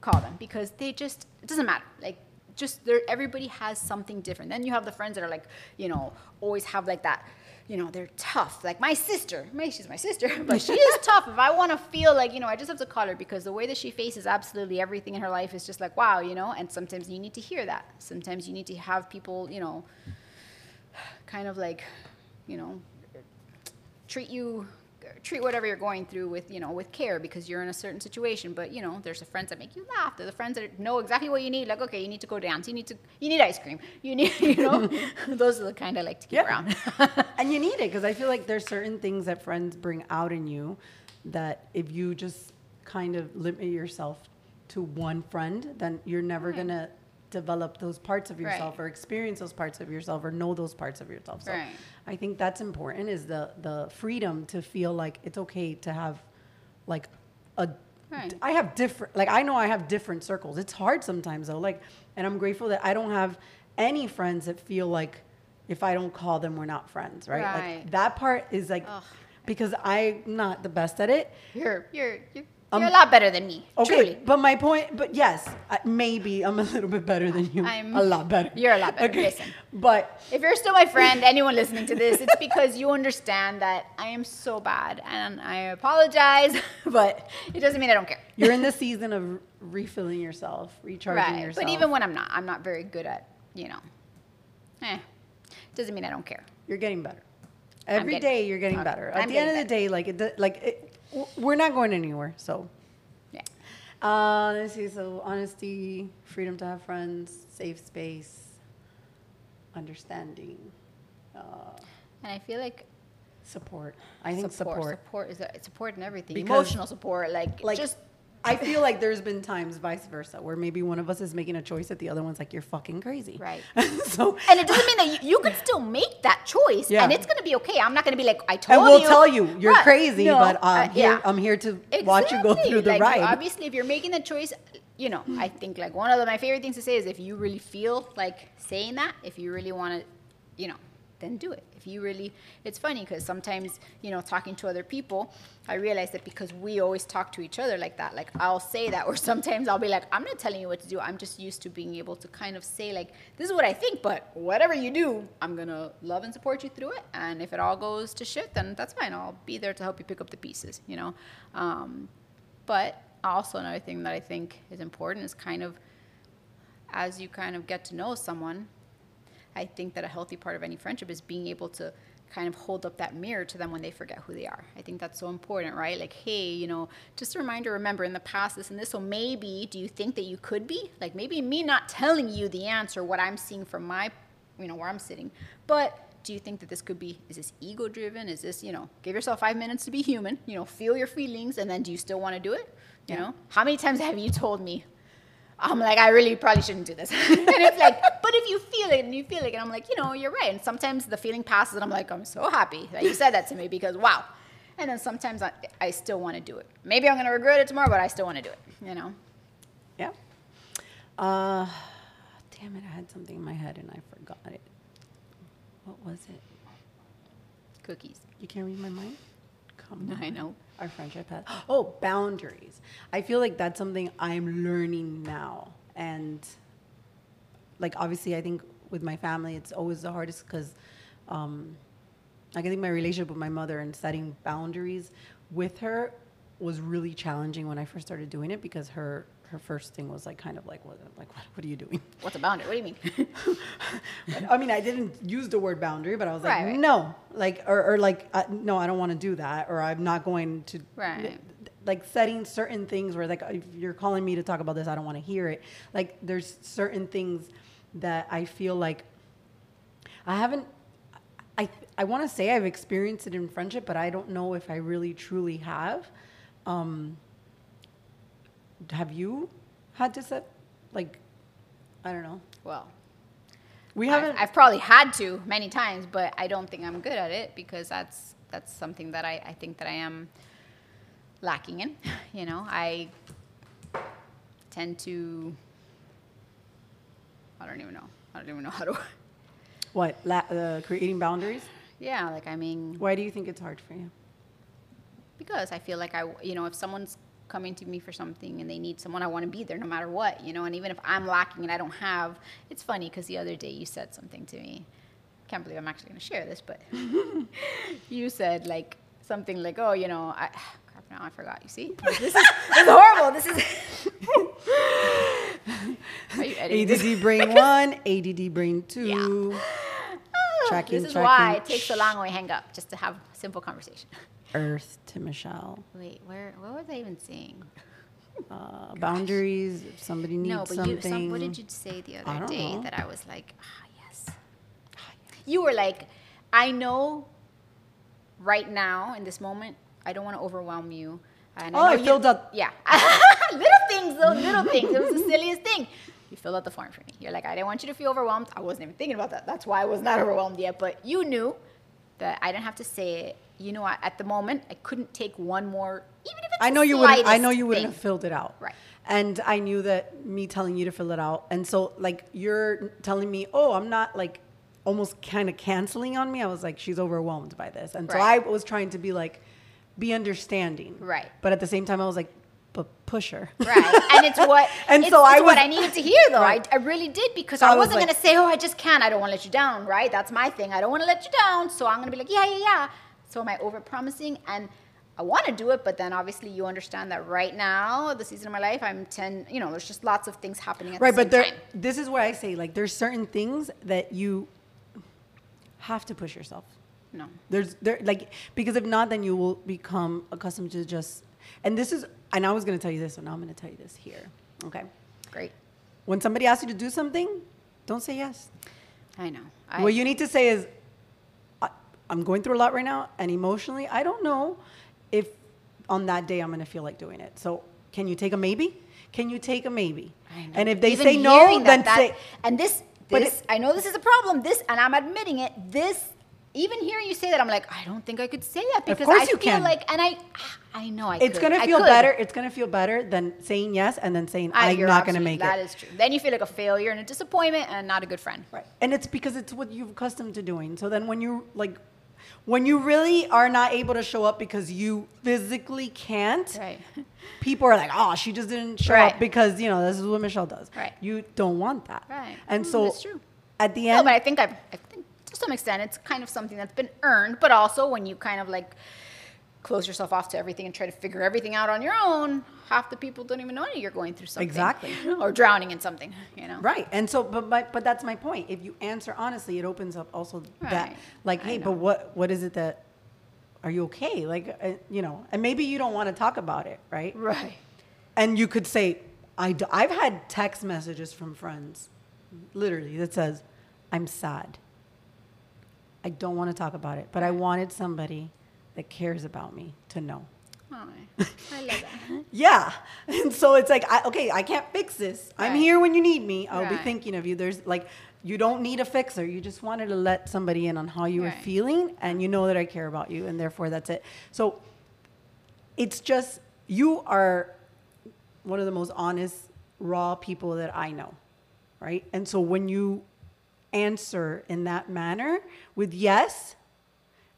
B: call them because they just it doesn't matter. Like just there everybody has something different. Then you have the friends that are like, you know, always have like that you know, they're tough. Like my sister, maybe she's my sister, but she is tough. If I want to feel like, you know, I just have to call her because the way that she faces absolutely everything in her life is just like, wow, you know. And sometimes you need to hear that. Sometimes you need to have people, you know, kind of like, you know, treat you treat whatever you're going through with you know with care because you're in a certain situation. But you know there's the friends that make you laugh. They're the friends that know exactly what you need. Like okay you need to go dance. You need to you need ice cream. You need you know? Those are the kind i like to keep
A: Yeah.
B: around.
A: And you need it because I feel like there's certain things that friends bring out in you that if you just kind of limit yourself to one friend, then you're never gonna develop those parts of yourself
B: Right.
A: or experience those parts of yourself or know those parts of yourself. So
B: Right.
A: I think that's important is the the freedom to feel like it's okay to have like a
B: Right.
A: I have different like I know I have different circles. It's hard sometimes though. Like and I'm grateful that I don't have any friends that feel like if I don't call them we're not friends, right?
B: Right.
A: Like that part is like
B: Ugh.
A: because I'm not the best at it.
B: you're you're you're You're a lot better than me.
A: Okay,
B: Truly.
A: but my point, but yes, maybe I'm a little bit better than you.
B: I'm-
A: a lot better.
B: you're a lot better, listen.
A: But
B: If you're still my friend, anyone listening to this, it's because you understand that I am so bad and I apologize, but it doesn't mean I don't care.
A: you're in the season of refilling yourself, recharging
B: Right.
A: yourself.
B: But even when I'm not, I'm not very good at, you know, eh, doesn't mean I don't care.
A: you're getting better. Every
B: getting-
A: day you're getting
B: okay,
A: better. At
B: I'm
A: the end of the day, like it, like it, we're not going anywhere. So,
B: Yeah.
A: uh, let's see. So honesty, freedom to have friends, safe space, understanding, uh,
B: And I feel like
A: support. I think
B: support,
A: support.
B: support is a, support in everything.
A: Because,
B: Emotional support, like,
A: like
B: just
A: I feel like there's been times vice versa where maybe one of us is making a choice that the other one's like you're fucking crazy.
B: Right.
A: so
B: And it doesn't mean that you, you could still make that choice,
A: Yeah.
B: and it's gonna be okay. I'm not gonna be like, I told
A: and
B: you.
A: we'll tell you you're
B: Right.
A: crazy,
B: No,
A: but uh,
B: uh,
A: here,
B: yeah.
A: I'm here to watch you go through the
B: like,
A: ride.
B: Obviously, if you're making the choice, you know, I think like one of my favorite things to say is if you really feel like saying that, if you really want to, you know, then do it. If you really, it's funny because sometimes, you know, talking to other people, I realize that because we always talk to each other like that, like I'll say that, or sometimes I'll be like, I'm not telling you what to do. I'm just used to being able to kind of say, like, this is what I think, but whatever you do, I'm going to love and support you through it. And if it all goes to shit, then that's fine. I'll be there to help you pick up the pieces, you know? Um, but also another thing that I think is important is kind of as you kind of get to know someone, I think that a healthy part of any friendship is being able to kind of hold up that mirror to them when they forget who they are. I think that's so important, right? Like, hey, you know, just a reminder, remember in the past this and this. So maybe, do you think that you could be? Like, maybe me not telling you the answer, what I'm seeing from my, you know, where I'm sitting, but do you think that this could be is this ego driven is this you know give yourself five minutes to be human you know feel your feelings and then do you still want to do it you
A: Yeah.
B: know how many times have you told me i'm like i really probably shouldn't do this and it's like but if you feel it and you feel it and i'm like you know you're right and sometimes the feeling passes and i'm like i'm so happy that you said that to me because wow and then sometimes i, I still want to do it maybe i'm going to regret it tomorrow but i still want to do it you know
A: Yeah. Uh, damn it! I had something in my head and I forgot it. What was it?
B: cookies
A: You can't read my mind. Come on.
B: i know
A: Our friendship has. Oh, boundaries. I feel like that's something I'm learning now, and like obviously, I think with my family, it's always the hardest because, um, like I think my relationship with my mother and setting boundaries with her was really challenging when I first started doing it because her her first thing was like kind of like what like what, what are you doing?
B: what's a boundary what do you mean
A: I mean, I didn't use the word boundary, but I was like,
B: Right, right.
A: no, like, or, or like, uh, no, I don't want to do that, or I'm not going to,
B: Right.
A: like, setting certain things where, like, if you're calling me to talk about this, I don't want to hear it. Like, there's certain things that I feel like I haven't. I I want to say I've experienced it in friendship, but I don't know if I really truly have. Um, have you had to set, like, I don't know.
B: well
A: We
B: I've-
A: haven't.
B: I've, probably had to many times, but I don't think I'm good at it because that's that's something that I, I think that I am lacking in. You know, I tend to I don't even know. I don't even know how to
A: What? La- uh, creating boundaries?
B: Yeah, like I mean
A: Why do you think it's hard for you?
B: because I feel like I you know, if someone's coming to me for something and they need someone, I want to be there no matter what, you know, and even if I'm lacking and I don't have, it's funny because the other day you said something to me. Can't believe I'm actually going to share this, but you said like something like, "Oh, you know, I crap now I forgot." You see, this is, this is horrible. This is. Are you editing this?
A: ADD brain one, ADD brain two. Yeah. Tracking, oh,
B: this is why it takes so long when we hang up, just to have a simple conversation.
A: Earth to Michelle.
B: Wait, where? What was I even saying?
A: Uh, boundaries. If somebody needs
B: no, but
A: something.
B: you. Some, what did you say the other day
A: know.
B: that I was like, ah, yes. You were like, I know. Right now, in this moment, I don't want to overwhelm you. And
A: Oh, I
B: you-
A: filled out-
B: Yeah, little things, those little things. It was the silliest thing. You filled out the form for me. You're like, I didn't want you to feel overwhelmed. I wasn't even thinking about that. That's why I was not overwhelmed yet. But you knew that I didn't have to say it. You know, I- at the moment, I couldn't take one more, even if it's
A: I know you wouldn't. I know you wouldn't
B: thing.
A: have filled it out.
B: Right.
A: And I knew that me telling you to fill it out, and so like you're telling me, oh, I'm not like almost kind of canceling on me. I was like, she's overwhelmed by this, and so I was trying to be like, be understanding.
B: Right.
A: But at the same time, I was like, but push her.
B: Right. And it's what
A: And
B: it's,
A: so I
B: it's what I needed to hear though.
A: Right.
B: I, I really did because
A: So
B: I,
A: I was
B: wasn't
A: like-
B: gonna say, Oh, I just can't, I don't wanna let you down, right? That's my thing. I don't wanna let you down. So I'm gonna be like, Yeah, yeah, yeah. So am I over promising? And I wanna do it, but then obviously you understand that right now, the season of my life, I'm ten you know, there's just lots of things happening at
A: right,
B: the same
A: but there, this is where I say like there's certain things that you have to push yourself.
B: No.
A: There's there like because if not, then you will become accustomed to just. And this is, and I was going to tell you this, so now I'm going to tell you this here. Okay.
B: Great.
A: When somebody asks you to do something, don't say yes.
B: I know. I,
A: what you need to say is, I'm going through a lot right now, and emotionally, I don't know if on that day I'm going to feel like doing it. So, can you take a maybe? Can you take a maybe?
B: I know.
A: And if they
B: Even
A: say no,
B: hearing
A: then
B: that, that-
A: say.
B: And this,
A: But
B: this,
A: it-
B: I know this is a problem. This, and I'm admitting it. This, even hearing you say that, I'm like, I don't think I could say that because
A: course
B: I
A: you
B: feel
A: can.
B: like, and I, I know I.
A: It's
B: could.
A: gonna feel better. It's gonna feel better than saying yes and then saying
B: I-
A: I'm not gonna make
B: That
A: it.
B: is true. Then you feel like a failure and a disappointment and not a good friend.
A: Right. And it's because it's what you've accustomed to doing. So then when you like when you really are not able to show up because you physically can't,
B: Right.
A: people are like, "Oh, she just didn't show
B: Right.
A: up because, you know, this is what Michelle does."
B: Right.
A: You don't want that.
B: Right.
A: And
B: Mm,
A: so
B: that's true.
A: at the
B: No,
A: end
B: but I think I've, I think to some extent it's kind of something that's been earned, but also when you kind of like close yourself off to everything and try to figure everything out on your own, half the people don't even know you're going through something.
A: Exactly.
B: or drowning in something, you know?
A: Right. And so but my, but that's my point. If you answer honestly, it opens up also that like, hey, but what what is it that are you okay? Like, uh, you know, and maybe you don't want to talk about it, right?
B: Right.
A: And you could say, I I've had text messages from friends, literally, that says, I'm sad. I don't want to talk about it, but I wanted somebody that cares about me to know.
B: Oh, I love that.
A: Yeah. And so it's like, I, okay, I can't fix this. I'm here when you need me. I'll be thinking of you. There's like, you don't need a fixer. You just wanted to let somebody in on how you were feeling, and you know that I care about you, and therefore that's it. So it's just, you are one of the most honest, raw people that I know, right? And so when you answer in that manner with yes,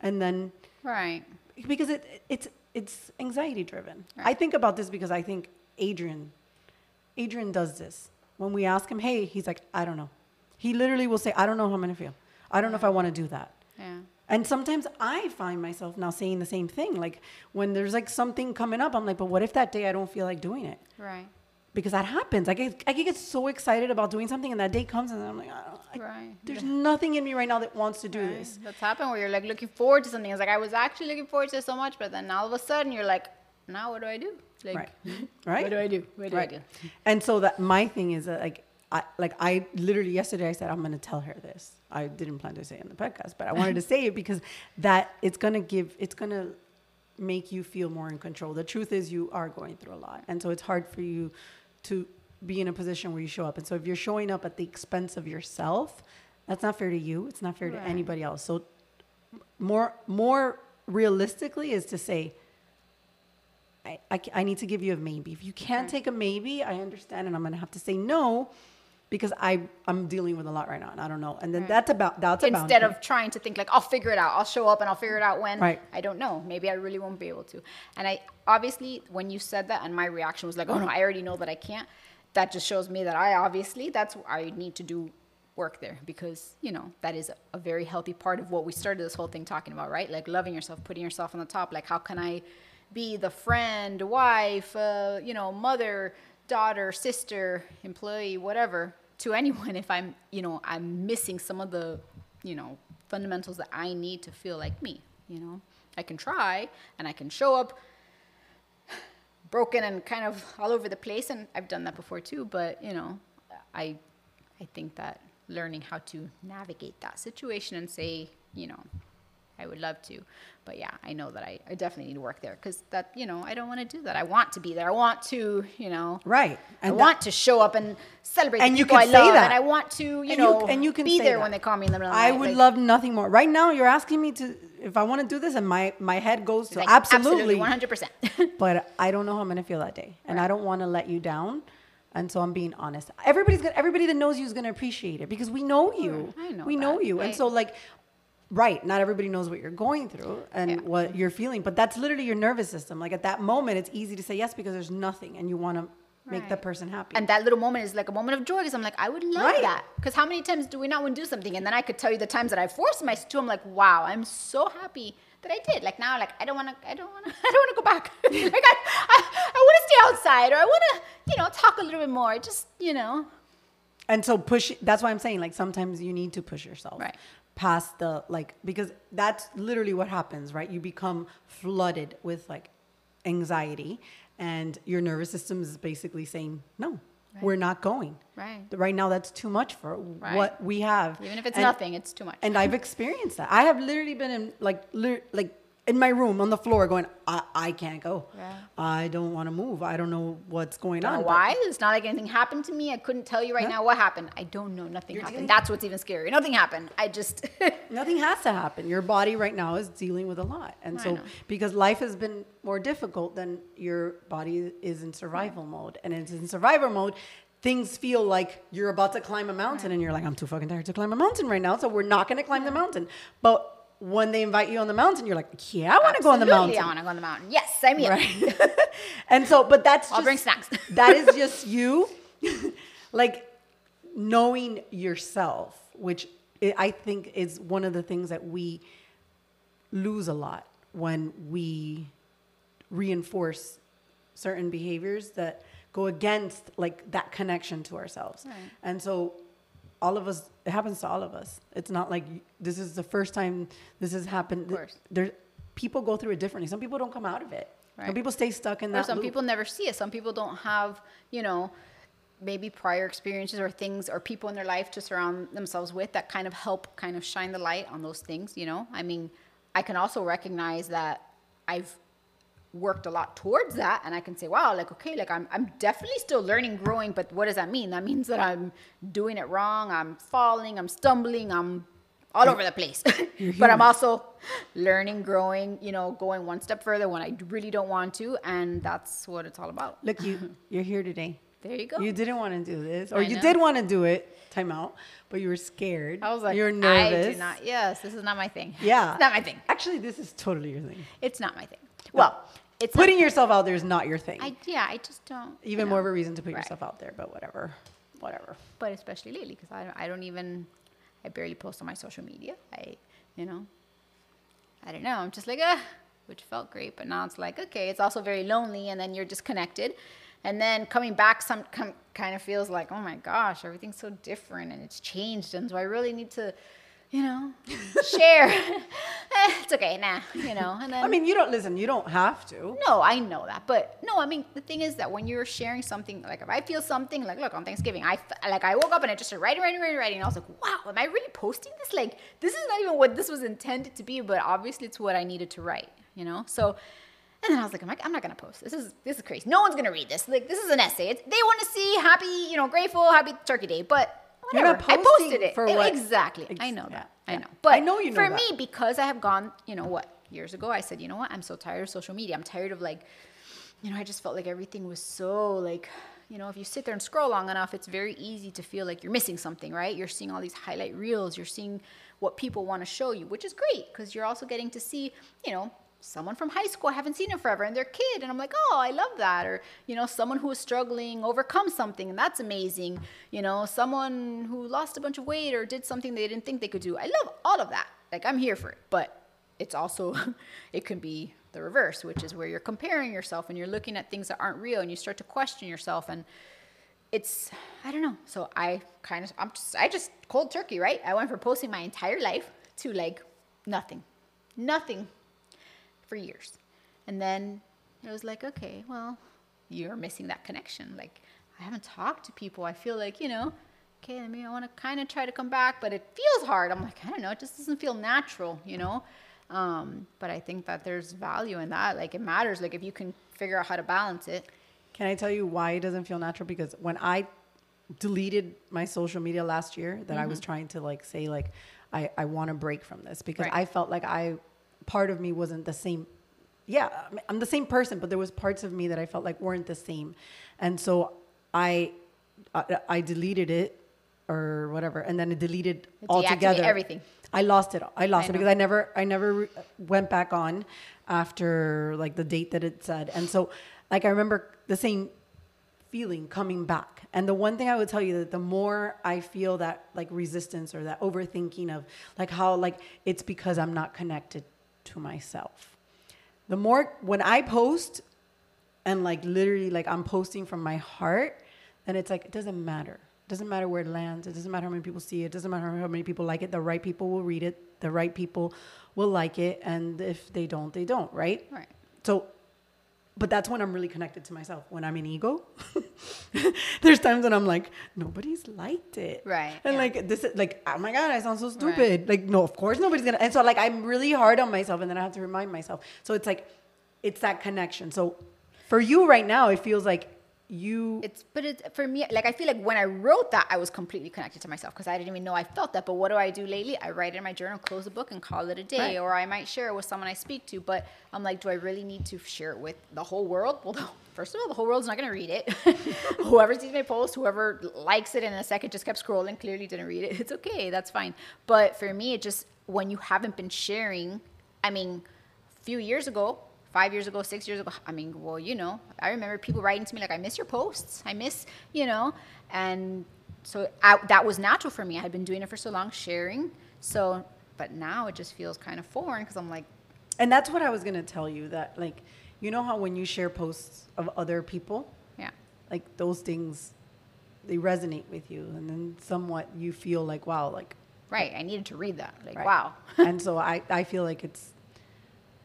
A: and then
B: right.
A: because it it's it's anxiety driven. I think about this because I think Adrian Adrian does this. When we ask him, "Hey," he's like, "I don't know." He literally will say, "I don't know how I'm going to feel. I don't know if I want to do that."
B: Yeah.
A: And sometimes I find myself now saying the same thing. Like when there's like something coming up, I'm like, "But what if that day I don't feel like doing it?"
B: Right.
A: Because that happens. I get I get so excited about doing something, and that day comes, and I'm like, I don't, I,
B: Right.
A: "There's nothing in me right now that wants to do
B: Right.
A: this."
B: That's happened where you're like looking forward to something. It's like I was actually looking forward to it so much, but then all of a sudden you're like, now what do I do? Like,
A: Right. Right.
B: What do I do? What do
A: right.
B: I do?
A: And so that my thing is that like I like I literally yesterday I said I'm gonna tell her this. I didn't plan to say it in the podcast, but I wanted to say it because that it's gonna give it's gonna make you feel more in control. The truth is you are going through a lot. And so it's hard for you to be in a position where you show up. And so if you're showing up at the expense of yourself, that's not fair to you. It's not fair to anybody else. So more more realistically is to say I, I, I need to give you a maybe. If you can't
B: Right.
A: take a maybe, I understand, and I'm gonna have to say no because I I'm dealing with a lot right now, and I don't know. And then
B: Right.
A: that's about that's about
B: Instead of trying to think like, I'll figure it out. I'll show up and I'll figure it out when.
A: Right.
B: I don't know. Maybe I really won't be able to. And I obviously, when you said that, and my reaction was like, oh no, I already know that I can't. That just shows me that I obviously that's I need to do work there because you know that is a, a very healthy part of what we started this whole thing talking about, right? Like loving yourself, putting yourself on the top. Like how can I be the friend, wife, uh, you know, mother, daughter, sister, employee, whatever to anyone if I'm, you know, I'm missing some of the, you know, fundamentals that I need to feel like me, you know. I can try and I can show up broken and kind of all over the place and I've done that before too, but, you know, I I think that learning how to navigate that situation and say, you know, I would love to. But yeah, I know that I, I definitely need to work there because that, you know, I don't want to do that. I want to be there. I want to, you know,
A: right.
B: I
A: that-
B: want to show up and celebrate
A: And you can
B: I
A: say
B: love,
A: that.
B: and I want to, you
A: and you,
B: know,
A: and you can
B: be there
A: that.
B: when they call me in the middle of the
A: I
B: night.
A: would
B: like-
A: love nothing more. Right now, you're asking me to if I want to do this, and my my head goes to
B: like,
A: absolutely,
B: one hundred percent.
A: but I don't know how I'm gonna feel that day, and I don't want to let you down. And so I'm being honest. Everybody's gonna, everybody that knows you is gonna appreciate it because we know you.
B: I know
A: We know
B: that,
A: you, and so like right not everybody knows what you're going through and
B: Yeah.
A: what you're feeling but that's literally your nervous system like at that moment it's easy to say yes because there's nothing and you want to make the person happy
B: And that little moment is like a moment of joy because I'm like, I would love
A: Right.
B: that. Because how many times do we not want to do something? And then I could tell you the times that I forced myself to. I'm like, wow, I'm so happy that I did. Like now, like I don't want to, I don't want to, I don't want to go back. like I, I, I want to stay outside or I want to, you know, talk a little bit more. Just, you know,
A: and so push that's why i'm saying like sometimes you need to push yourself
B: Right.
A: Past the like because that's literally what happens right you become flooded with like anxiety and your nervous system is basically saying no we're not going
B: Right.
A: right now that's too much for
B: Right.
A: what we have
B: even if it's
A: And-
B: nothing, it's too much.
A: and i've experienced that i have literally been in like lit- like in my room on the floor going i, I can't go
B: Yeah.
A: i don't want to move i don't know what's going
B: don't
A: on
B: why. It's not like anything happened to me. I couldn't tell you right now what happened. I don't know. Nothing
A: You're
B: happened. That's what's even scary. Nothing happened. I just.
A: Nothing has to happen. Your body right now is dealing with a lot. And
B: I
A: so,
B: know.
A: because life has been more difficult, then your body is in survival mode. And it's in survival mode, things feel like you're about to climb a mountain and you're like, I'm too fucking tired to climb a mountain right now. So, we're not going to climb the mountain. But when they invite you on the mountain, you're like, yeah, I want to go on the mountain.
B: I want to go on the mountain. Yes, me up.
A: Right. and so, but that's
B: I'll
A: just,
B: bring snacks.
A: that is just you, like knowing yourself, which I I think is one of the things that we lose a lot when we reinforce certain behaviors that go against like that connection to ourselves.
B: Right.
A: And so all of us it happens to all of us. It's not like this is the first time this has happened.
B: Of course.
A: There people go through it differently. Some people don't come out of it.
B: Right.
A: Some people stay stuck in
B: or
A: that
B: some
A: loop.
B: people never see it. Some people don't have, you know, maybe prior experiences or things or people in their life to surround themselves with that kind of help kind of shine the light on those things, you know? I mean, I can also recognize that I've worked a lot towards that and I can say, wow, like okay, like I'm I'm definitely still learning, growing, but what does that mean? That means that I'm doing it wrong, I'm falling, I'm stumbling, I'm all over the place. but I'm also learning, growing, you know, going one step further when I really don't want to, and that's what it's all about.
A: Look, you you're here today.
B: There you go.
A: You didn't want to do this, or
B: I
A: you
B: know.
A: did want to do it. Time out, but you were scared.
B: I was like,
A: you're nervous I
B: do not. Yes, this is not my thing.
A: Yeah,
B: it's not my thing.
A: Actually, this is totally your thing.
B: It's not my thing. Well, it's
A: Putting
B: not,
A: yourself out there is not your thing.
B: I yeah, I just don't. you
A: Even
B: know.
A: more of a reason to put
B: Right.
A: yourself out there. But whatever, whatever.
B: but especially lately because I don't, I don't even I barely post on my social media. I you know I don't know. I'm just like ah, which felt great, but now it's like okay, it's also very lonely, and then you're disconnected, and then coming back, some com, kind of feels like oh my gosh, everything's so different and it's changed, and so I really need to. You know, share. it's okay, nah. You know, and then
A: I mean, you don't listen. You don't have to.
B: no, I know that, but no, I mean the thing is that when you're sharing something, like if I feel something, like look on Thanksgiving, I like I woke up and I just started writing, writing, writing, writing, and I was like, wow, am I really posting this? Like this is not even what this was intended to be, but obviously it's what I needed to write, you know. So, and then I was like, I'm, like, I'm not gonna post. This is this is crazy. No one's gonna read this. Like this is an essay. It's, they want to see happy, you know, grateful, happy Turkey Day, but.
A: You're
B: Whatever.
A: not
B: I posted it
A: for what-
B: exactly. I
A: Ex-
B: know
A: yeah,
B: that. I know. But
A: I know you know
B: for
A: that.
B: me, because I have gone, you know what, years ago, I said, you know what, I'm so tired of social media. I'm tired of like, you know, I just felt like everything was so like, you know, if you sit there and scroll long enough, it's very easy to feel like you're missing something, right? You're seeing all these highlight reels, you're seeing what people want to show you, which is great because you're also getting to see, you know, someone from high school I haven't seen in forever and their kid and I'm like, "Oh, I love that." Or, you know, someone who is struggling overcome something and that's amazing. You know, someone who lost a bunch of weight or did something they didn't think they could do. I love all of that. Like I'm here for it. But it's also it can be the reverse, which is where you're comparing yourself and you're looking at things that aren't real and you start to question yourself and it's I don't know. So I kind of I'm just I just cold turkey, right? I went from posting my entire life to like nothing. Nothing for years. And then it was like, okay, well, you're missing that connection. Like I haven't talked to people. I feel like, you know, okay, I mean I want to kind of try to come back, but it feels hard. I'm like, I don't know, it just doesn't feel natural, you know? Um, but I think that there's value in that. Like it matters. Like if you can figure out how to balance it.
A: Can I tell you why it doesn't feel natural? Because when I deleted my social media last year, that I was
B: Mm-hmm.
A: trying to like say like I I want to break from this because
B: Right.
A: I felt like I part of me wasn't the same. Yeah, I'm the same person, but there was parts of me that I felt like weren't the same, and so I I, I deleted it or whatever, and then it deleted
B: It
A: altogether.
B: everything.
A: I lost it. I lost
B: I
A: it because I never, I never went back on after like the date that it said, and so like I remember the same feeling coming back. And the one thing I would tell you that the more I feel that like resistance or that overthinking of like how like it's because I'm not connected to myself. The more when I post and like literally like I'm posting from my heart, then it's like it doesn't matter. It doesn't matter where it lands. It doesn't matter how many people see it. It doesn't matter how many people like it. The right people will read it. The right people will like it. And if they don't, they don't, right?
B: Right.
A: So, but that's when I'm really connected to myself. When I'm in ego, there's times when I'm like, nobody's liked it.
B: Right,
A: And
B: yeah.
A: like, this is like, oh my God, I sound so stupid. Like, no, of course nobody's gonna. And so, like, I'm really hard on myself and then I have to remind myself. So it's like, it's that connection. So for you right now, it feels like you.
B: It's but it's for me like I feel like when I wrote that I was completely connected to myself because I didn't even know I felt that. But what do I do lately? I write it in my journal, close the book, and call it a day.
A: Right.
B: Or I might share it with someone I speak to. But I'm like, do I really need to share it with the whole world? Well, the- first of all, the whole world's not going to read it. whoever sees my post, whoever likes it in a second, just kept scrolling, clearly didn't read it. It's okay, that's fine. But for me, it just when you haven't been sharing, I mean, a few years ago, five years ago, six years ago, I mean, well, you know, I remember people writing to me like, I miss your posts. I miss, you know, and so I, that was natural for me. I had been doing it for so long, sharing. So, but now it just feels kind of foreign because I'm like,
A: and that's what I was gonna tell you. That like, you know how when you share posts of other people,
B: yeah,
A: like those things, they resonate with you, and then somewhat you feel like, wow, like
B: right. I needed to read that. Like,
A: Right.
B: wow.
A: and so I, I feel like it's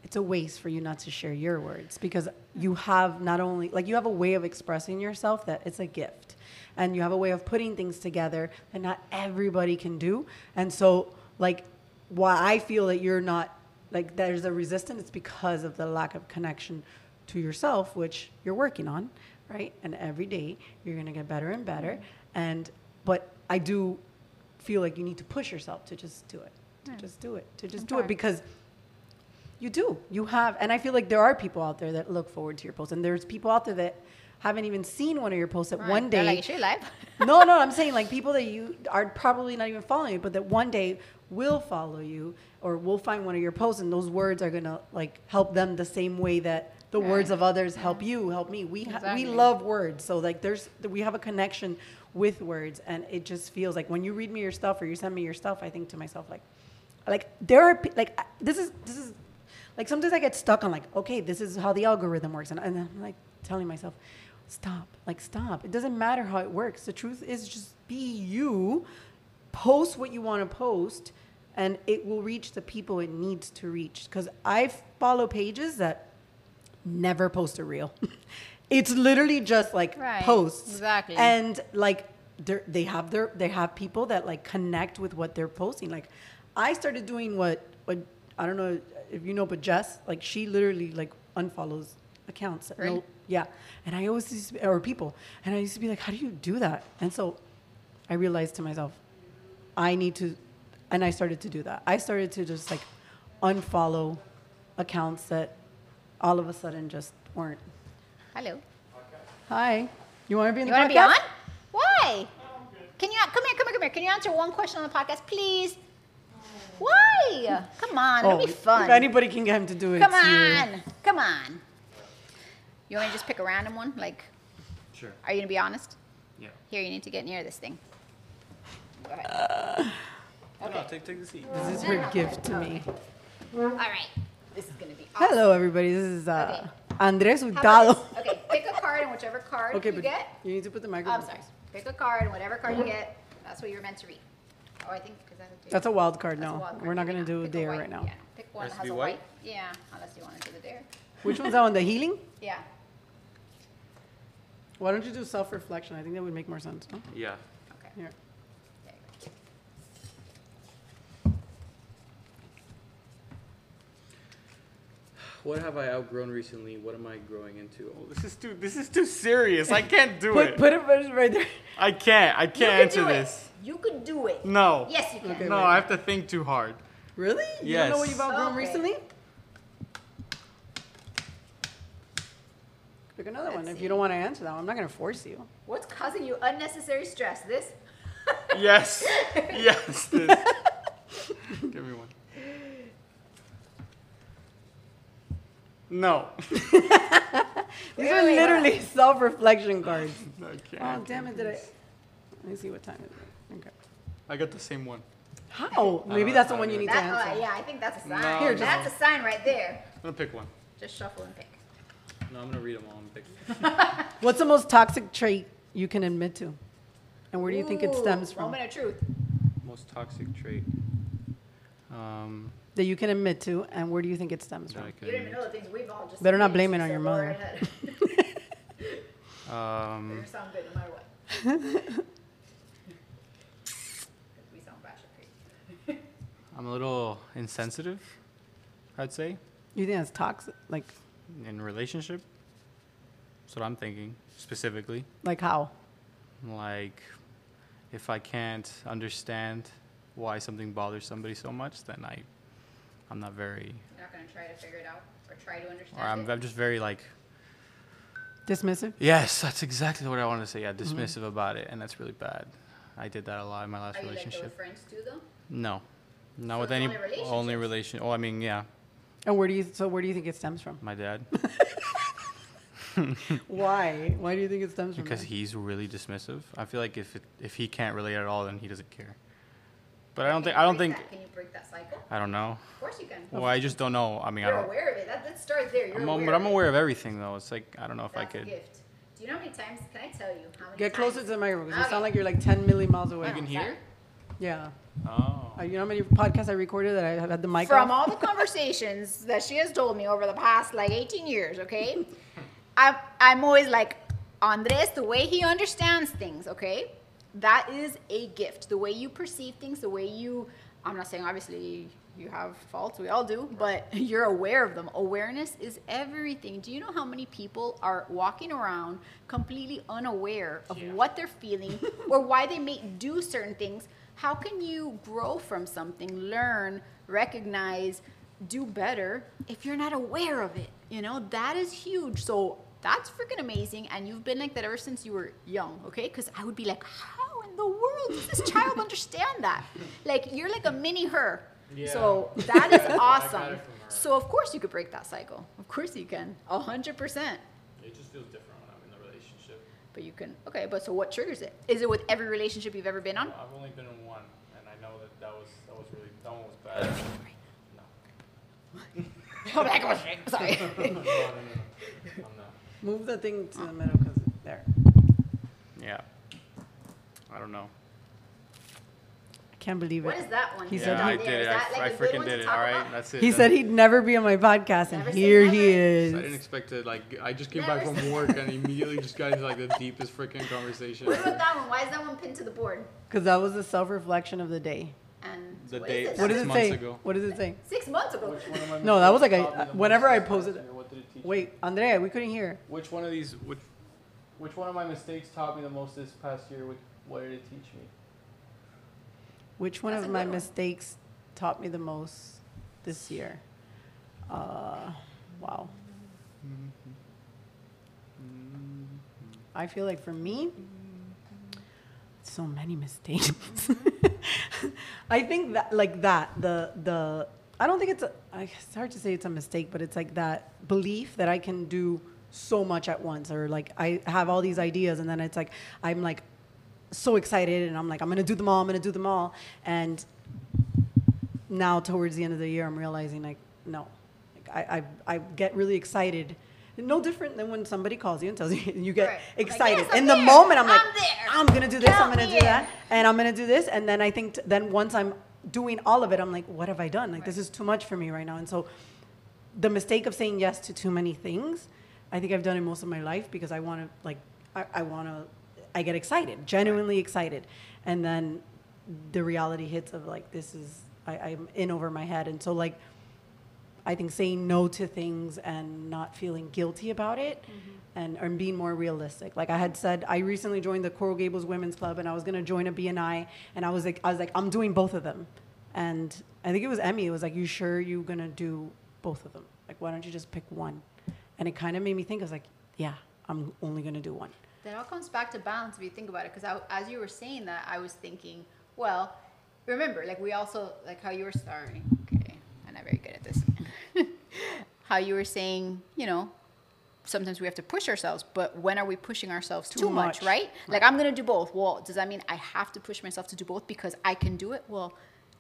A: it's a waste for you not to share your words because you have not only like you have a way of expressing yourself that it's a gift and you have a way of putting things together that not everybody can do and so like why i feel that you're not like there's a resistance it's because of the lack of connection to yourself which you're working on right? And every day you're going to get better and better and but i do feel like you need to push yourself to just do it to just do it to just do it because you do. You have and i feel like there are people out there that look forward to your posts and there's people out there that haven't even seen one of your posts that
B: Right.
A: one
B: They're
A: day
B: like, "Is she live?"
A: no no i'm saying like people that you are probably not even following you but that one day will follow you or will find one of your posts and those words are gonna like help them the same way that the words of others help you help me. We ha- we love words so like there's we have a connection with words and it just feels like when you read me your stuff or you send me your stuff i think to myself like like there are like this is this is like sometimes i get stuck on like okay this is how the algorithm works and, and i'm like telling myself stop like stop. It doesn't matter how it works. The truth is just be you post what you want to post and it will reach the people it needs to reach. Because i follow pages that never post a reel. It's literally just like
B: Right,
A: posts.
B: exactly.
A: and like they have their they have people that like connect with what they're posting. Like i started doing what what i don't know if you know but jess like she literally like unfollows accounts that no- yeah and i always used to be, or people and i used to be like how do you do that and so i realized to myself i need to and i started to do that i started to just like unfollow accounts that all of a sudden just weren't
B: Hello.
A: hi you want to be in
B: You
A: the podcast?
B: You want to be on? Why? Can you come here? Come here. Come here. Can you answer one question on the podcast, please? Why? Come on. It'll be
A: Oh, If anybody can get him to do it,
B: Come
A: it's you.
B: on. Come on. You want me to just pick a random one? Like,
C: Sure.
B: are you gonna be honest?
C: Yeah.
B: Here, you need to get near this thing. Go ahead.
C: No, take, take the seat.
A: This is her gift to me.
B: All right. This is gonna be awesome.
A: Hello, everybody. This is uh,
B: Okay.
A: Andres
B: How
A: Hurtado.
B: this? Okay, pick a card and whichever card
A: Okay,
B: you
A: but
B: get.
A: you need to put the
B: Oh,
A: microphone.
B: I'm sorry. Pick a card and whatever card you get, that's what you're meant to read. Oh, I think because that's a
A: That's a wild card
B: That's a
A: now.
B: wild card.
A: We're not going to do a
B: Pick
A: dare
B: white.
A: right now.
B: Yeah, pick one
C: Has
B: that
C: to
B: has
C: be
B: a
C: white?
B: white. Yeah, unless you want to do the dare.
A: Which one's that one? The healing?
B: Yeah.
A: Why don't you do self reflection? I think that would make more sense. No?
C: Yeah.
B: Okay.
A: Here.
B: There you go.
C: What have I outgrown recently? What am I growing into? Oh, this is too. This is too serious. I can't do
A: Put,
C: it.
A: put it put it right there.
C: I can't. I can't
B: could
C: answer
B: do it.
C: this.
B: You could do it.
C: No.
B: Yes, you can.
A: Okay,
C: No,
A: wait.
C: I have to think too hard.
A: Really? You don't know what
C: Yes.
A: you've outgrown
B: Okay.
A: recently? Pick another
B: Let's
A: one if you don't want to answer that one. I'm not going to force you.
B: What's causing you unnecessary stress? This?
C: Yes. Yes. This. Give me one. No.
A: These are
B: Really?
A: literally self-reflection cards.
C: I can't.
A: Oh, damn it, did I? Let me see what time it is. Okay.
C: I got the same one.
A: How? Maybe
C: don't-
A: that's the one you need to
B: That, uh,
A: answer.
B: yeah, I think that's a sign.
C: No,
A: Here, just-
B: that's a sign right there.
C: I'm gonna pick one.
B: Just shuffle and pick.
C: No, I'm gonna read them all and pick.
A: What's the most toxic trait you can admit to? And where do you think it
B: Ooh,
A: stems from?
B: Moment of truth.
C: Most toxic trait. Um,
A: That you can admit to, and where do you think it stems from?
C: I
B: You didn't even
C: can.
B: know the things we've all just.
A: Better not
B: admitted
A: blame
B: to,
A: it on
B: so
A: your
B: go
A: mother.
B: right ahead.
C: Um,
B: You're sound good no matter what. 'Cause we sound bashful.
C: I'm a little insensitive. I'd say
A: You think that's toxic? Like,
C: in relationship. That's what I'm thinking specifically.
A: like how?
C: Like, if I can't understand why something bothers somebody so much, then I, I'm not very,
B: You're not gonna try to figure it out or try to understand
C: or I'm,
B: it.
C: I'm just very like,
A: Dismissive?
C: yes, that's exactly what I wanted to say. Yeah, mm-hmm. dismissive about it, and that's really bad. I did that a lot in my last
B: Are you like that with
C: relationship.
B: friends too, though?
C: No, not
B: So
C: with
B: it's
C: any
B: only relationships?
C: only relation. Oh, I mean, yeah,
A: And where do you, so where do you think it stems from?
C: my dad,
A: Why? Why do you think it stems from?
C: because
A: that?
C: he's really dismissive. I feel like if it, if he can't relate at all, then he doesn't care. But I don't think I don't think
B: that? Can you break that cycle?
C: I don't know.
B: Of course you can.
C: Well, I just don't know. I mean, I
B: You're
C: don't.
B: aware of it. That, that starts there. You're
C: I'm,
B: aware
C: but I'm aware of everything though. It's like I don't know if I
B: That's a
C: could.
B: gift. Do you know how many times? Can I tell you how many
A: Get closer to
B: times?
A: the microphone. 'cause You
B: Okay.
A: sound like you're like 10 million miles away.
B: You
C: can hear?
A: Yeah.
C: Oh.
A: Uh, you know how many podcasts I recorded that I had the mic
B: From
A: off?
B: all the conversations that she has told me over the past like 18 years, okay? I'm, I'm always like, Andres, the way he understands things, okay? That is a gift. The way you perceive things, the way you, I'm not saying obviously you have faults, we all do, but you're aware of them. Awareness is everything. Do you know how many people are walking around completely unaware of
C: Yeah.
B: what they're feeling or why they may do certain things? How can you grow from something, learn, recognize, do better if you're not aware of it? You know, that is huge. So that's freaking amazing. And you've been like that ever since you were young, okay? Because I would be like, in the world does this child understand that? Like, you're like a mini her. Yeah. So that is awesome.
C: it from her.
B: So, of course, you could break that cycle. Of course, you can. A 100%.
C: It just feels different when I'm in the relationship.
B: But you can, okay, but so what triggers it? Is it with every relationship you've ever been on?
C: I've only been in one, and I know that that was that was really that one was bad.
B: Oh, that goes- Sorry.
C: No, I'm not.
A: Move the thing to the oh. middle because there.
C: Yeah. I don't know.
A: I can't believe it.
B: What is that one?
A: He
B: you
A: said
C: Yeah, I
A: he-
C: did it. I,
B: like
C: I
B: a good
C: freaking did it. All right,
B: about?
C: that's it.
A: He
C: That's-
A: said he'd never be on my podcast, and
B: Never say
A: here he is.
C: I didn't expect to like. I just came
B: Never
C: back from work and immediately just got into like the deepest freaking conversation.
B: What about that one? Why is that one pinned to the board?
A: Because that was the self-reflection of the day.
B: And
C: The
B: what
C: day-
B: is it?
A: What
C: Six
A: does it
C: months
A: say?
C: ago.
A: What does it say?
B: Six months ago.
A: No, that was like a- whenever I posted it- Wait, Andrea, we couldn't hear.
C: Which one of these? Which which one of my mistakes taught me the most this past year? Which, what did it teach me?
A: Which one
B: That's
A: of
B: a
A: my
B: good one.
A: mistakes taught me the most this year? Uh, wow. I feel like for me, so many mistakes. I think that like that the the I don't think it's a I- it's hard to say it's a mistake, but it's like that belief that I can do so much at once or like I have all these ideas and then it's like I'm like so excited and I'm like I'm going to do them all, I'm going to do them all and now towards the end of the year I'm realizing like no. Like I I I get really excited. No different than when somebody calls you and tells you you get
B: Right. Like,
A: excited.
B: yes, I'm
A: In the moment I'm like
B: I'm there.
A: I'm going to do this, I'm going to do
B: in.
A: that and I'm gonna do this, and then I think t- then once I'm doing all of it, I'm like, what have I done? Like this is too much for me right now. And so, the mistake of saying yes to too many things, I think I've done it most of my life because I want to like I, I want to I get excited, genuinely excited, and then the reality hits of like this is I, I'm in over my head, and so like. I think saying no to things and not feeling guilty about it mm-hmm. and, and being more realistic. Like I had said, I recently joined the Coral Gables Women's Club and I was going to join a BNI and I was like, I was like, I'm doing both of them. And I think it was Emmy. It was like, you sure you're going to do both of them? Like, why don't you just pick one? And it kind of made me think, I was like, yeah, I'm only going to do one.
B: That all comes back to balance if you think about it. Because as you were saying that, I was thinking, well, remember, like we also like how you were starting. Okay, I'm not very good at this. how you were saying, you know, sometimes we have to push ourselves, but when are we pushing ourselves too,
A: Too
B: much,
A: much.
B: right? Like I'm gonna do both. Well, does that mean I have to push myself to do both because I can do it? Well,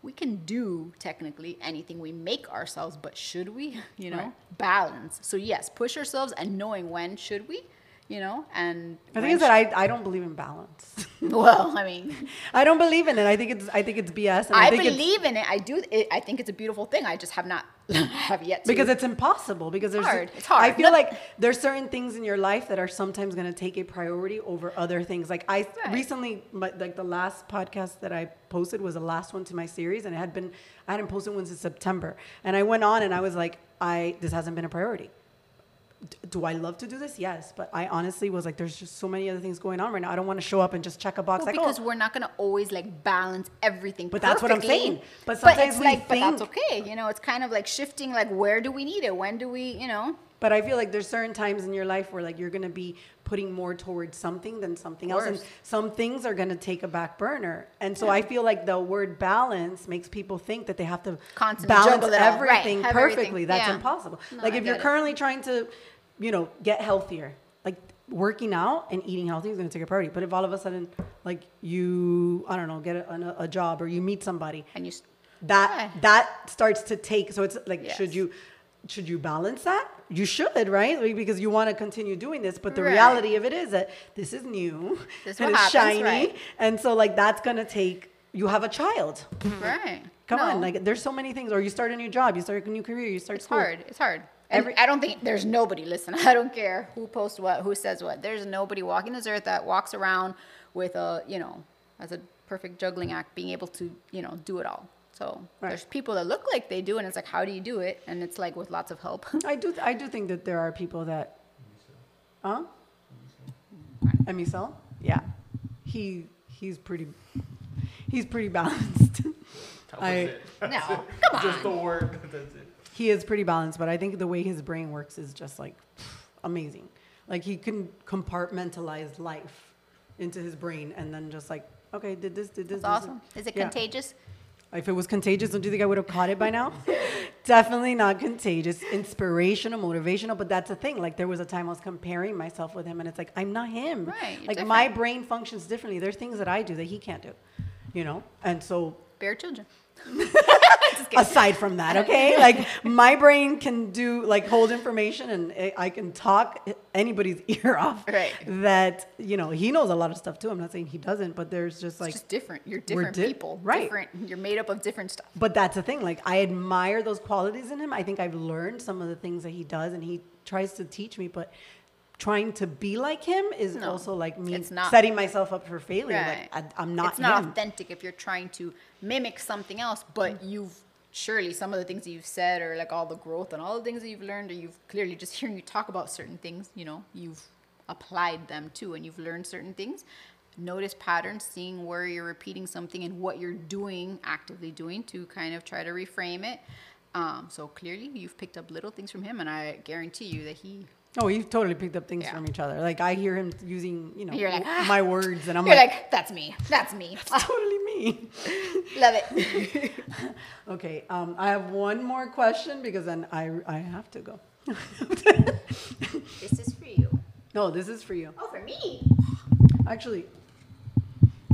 B: we can do technically anything we make ourselves, but should we? You know,
A: Right.
B: balance. So yes, push ourselves and knowing when should we, you know, and
A: The thing is that I, I don't believe in balance.
B: well, I mean,
A: I don't believe in it. I think it's I think it's BS. And I,
B: I,
A: think
B: believe in it. I do. It, I think it's a beautiful thing. I just have not have yet to.
A: because it's impossible because there's
B: hard. It's hard I
A: feel
B: Not-
A: like there's certain things in your life that are sometimes going to take a priority over other things. Like I
B: Right.
A: recently like the last podcast that I posted was the last one to my series and it had been I hadn't posted one since September. And I went on and I was like I this hasn't been a priority. Do I love to do this? Yes, but I honestly was like, there's just so many other things going on right now. I don't want to show up and just check a box
B: Well,
A: like, oh
B: because
A: oh,
B: we're not gonna always like balance everything.
A: But that's what I'm saying. But
B: but
A: sometimes
B: it's
A: we
B: like, but that's okay. You know, it's kind of like shifting. Like, where do we need it? When do we? You know,
A: But I feel like there's certain times in your life where like you're gonna be putting more towards something than something else, and some things are gonna take a back burner. And so I feel like the word balance makes people think that they have to
B: Constantly
A: balance
B: juggle it all. Right,
A: everything
B: have
A: perfectly.
B: everything.
A: That's
B: Yeah.
A: impossible.
B: No,
A: like
B: I
A: if you're
B: it.
A: currently trying to, you know, get healthier, like working out and eating healthy is gonna take a priority. But if all of a sudden, like you, I don't know, get a, a, job or you meet somebody,
B: and you.
A: that
B: Yeah.
A: that starts to take so it's like should you should you balance that you should right because you want to continue doing this but the
B: Right.
A: reality of it is that this is new
B: This
A: and it's
B: happens,
A: shiny
B: right.
A: and so like that's gonna take you have a child
B: Right.
A: come on like there's so many things or you start a new job you start a new career you start
B: It's
A: school
B: hard. It's hard.
A: Every-
B: I don't think there's nobody. Listen, I don't care who posts what, who says what. There's nobody walking this earth that walks around with a, you know, as a perfect juggling act, being able to, you know, do it all. So
A: Right.
B: there's people that look like they do, and it's like, how do you do it? And it's like with lots of help.
A: i do i do think that there are people that huh Emisel? yeah he he's pretty he's pretty balanced
C: That was
A: I-
C: it.
B: no, come on.
C: Just the word. That's it.
A: he is pretty balanced, but I think the way his brain works is just like amazing. Like he can compartmentalize life into his brain and then just like, okay, did this, did this.
B: That's
A: this,
B: awesome. Is it
A: Yeah.
B: contagious?
A: If it was contagious, don't you think I would have caught it by now? Definitely not contagious. Inspirational, motivational, but that's the thing. Like there was a time I was comparing myself with him, and it's like I'm not him.
B: Right,
A: Like my brain functions differently. There's things that I do that he can't do. You know, and so
B: Bear children.
A: Aside from that, okay? Like my brain can do like hold information and I- can talk anybody's ear off.
B: Right.
A: That you know he knows a lot of stuff too. I'm not saying he doesn't, but there's just like.
B: it's just different. You're different
A: di-
B: people.
A: right.
B: Different. You're made up of different stuff.
A: but that's the thing. Like I admire those qualities in him. I think I've learned some of the things that he does, and he tries to teach me. But trying to be like him is
B: No,
A: also like me
B: it's not.
A: setting myself up for failure.
B: Right.
A: Like I, I'm not
B: It's not
A: him.
B: authentic if you're trying to mimic something else, but you've surely some of the things that you've said or like all the growth and all the things that you've learned or you've clearly just hearing you talk about certain things, you know, you've applied them too and you've learned certain things. Notice patterns, seeing where you're repeating something and what you're doing, actively doing to kind of try to reframe it. Um, so clearly you've picked up little things from him and I guarantee you that he
A: Oh, we've totally picked up things
B: Yeah.
A: from each other. Like I hear him using, you know,
B: like, "Ah."
A: my words, and I'm
B: you're
A: like,
B: like, that's me. That's me.
A: That's totally me.
B: Love it.
A: Okay, um, I have one more question because then I, I have to go.
B: this is for you.
A: no, this is for you.
B: Oh, for me.
A: Actually,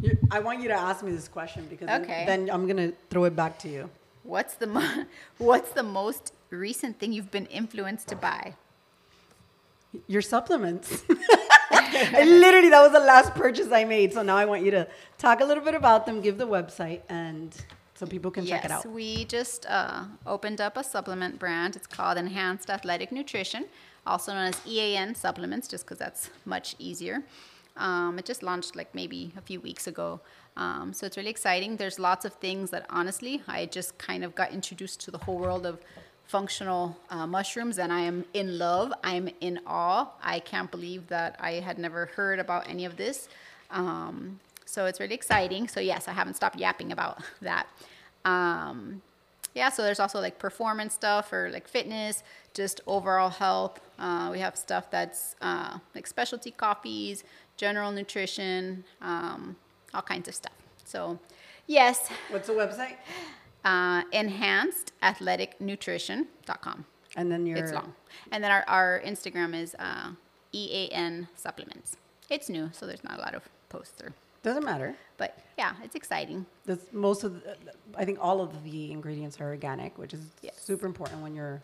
A: you, I want you to ask me this question because then-
B: Okay.
A: then, I'm gonna throw it back to you.
B: What's the mo- what's the most recent thing you've been influenced to buy?
A: Your supplements. Literally, that was the last purchase I made. So now I want you to talk a little bit about them, give the website, and so people can check it out.
B: Yes, we just uh, opened up a supplement brand. It's called Enhanced Athletic Nutrition, also known as EAN Supplements, just because that's much easier. Um, it just launched like maybe a few weeks ago. Um, so it's really exciting. There's lots of things that honestly, I just kind of got introduced to the whole world of functional uh, mushrooms and I am in love. I'm in awe. I can't believe that I had never heard about any of this. Um, so it's really exciting. So, yes, I haven't stopped yapping about that. Um, yeah, so there's also like performance stuff or like fitness, just overall health. Uh, we have stuff that's uh, like specialty coffees, general nutrition, um, all kinds of stuff. So, yes,
A: What's the website?
B: Uh, enhancedathleticnutrition.com.
A: And then your
B: It's long. And then our, our Instagram is uh, EAN supplements. It's new, so there's not a lot of posts or,
A: doesn't matter.
B: but yeah, it's exciting.
A: That's most of the, I think all of the ingredients are organic, which is
B: Yes.
A: super important when you're,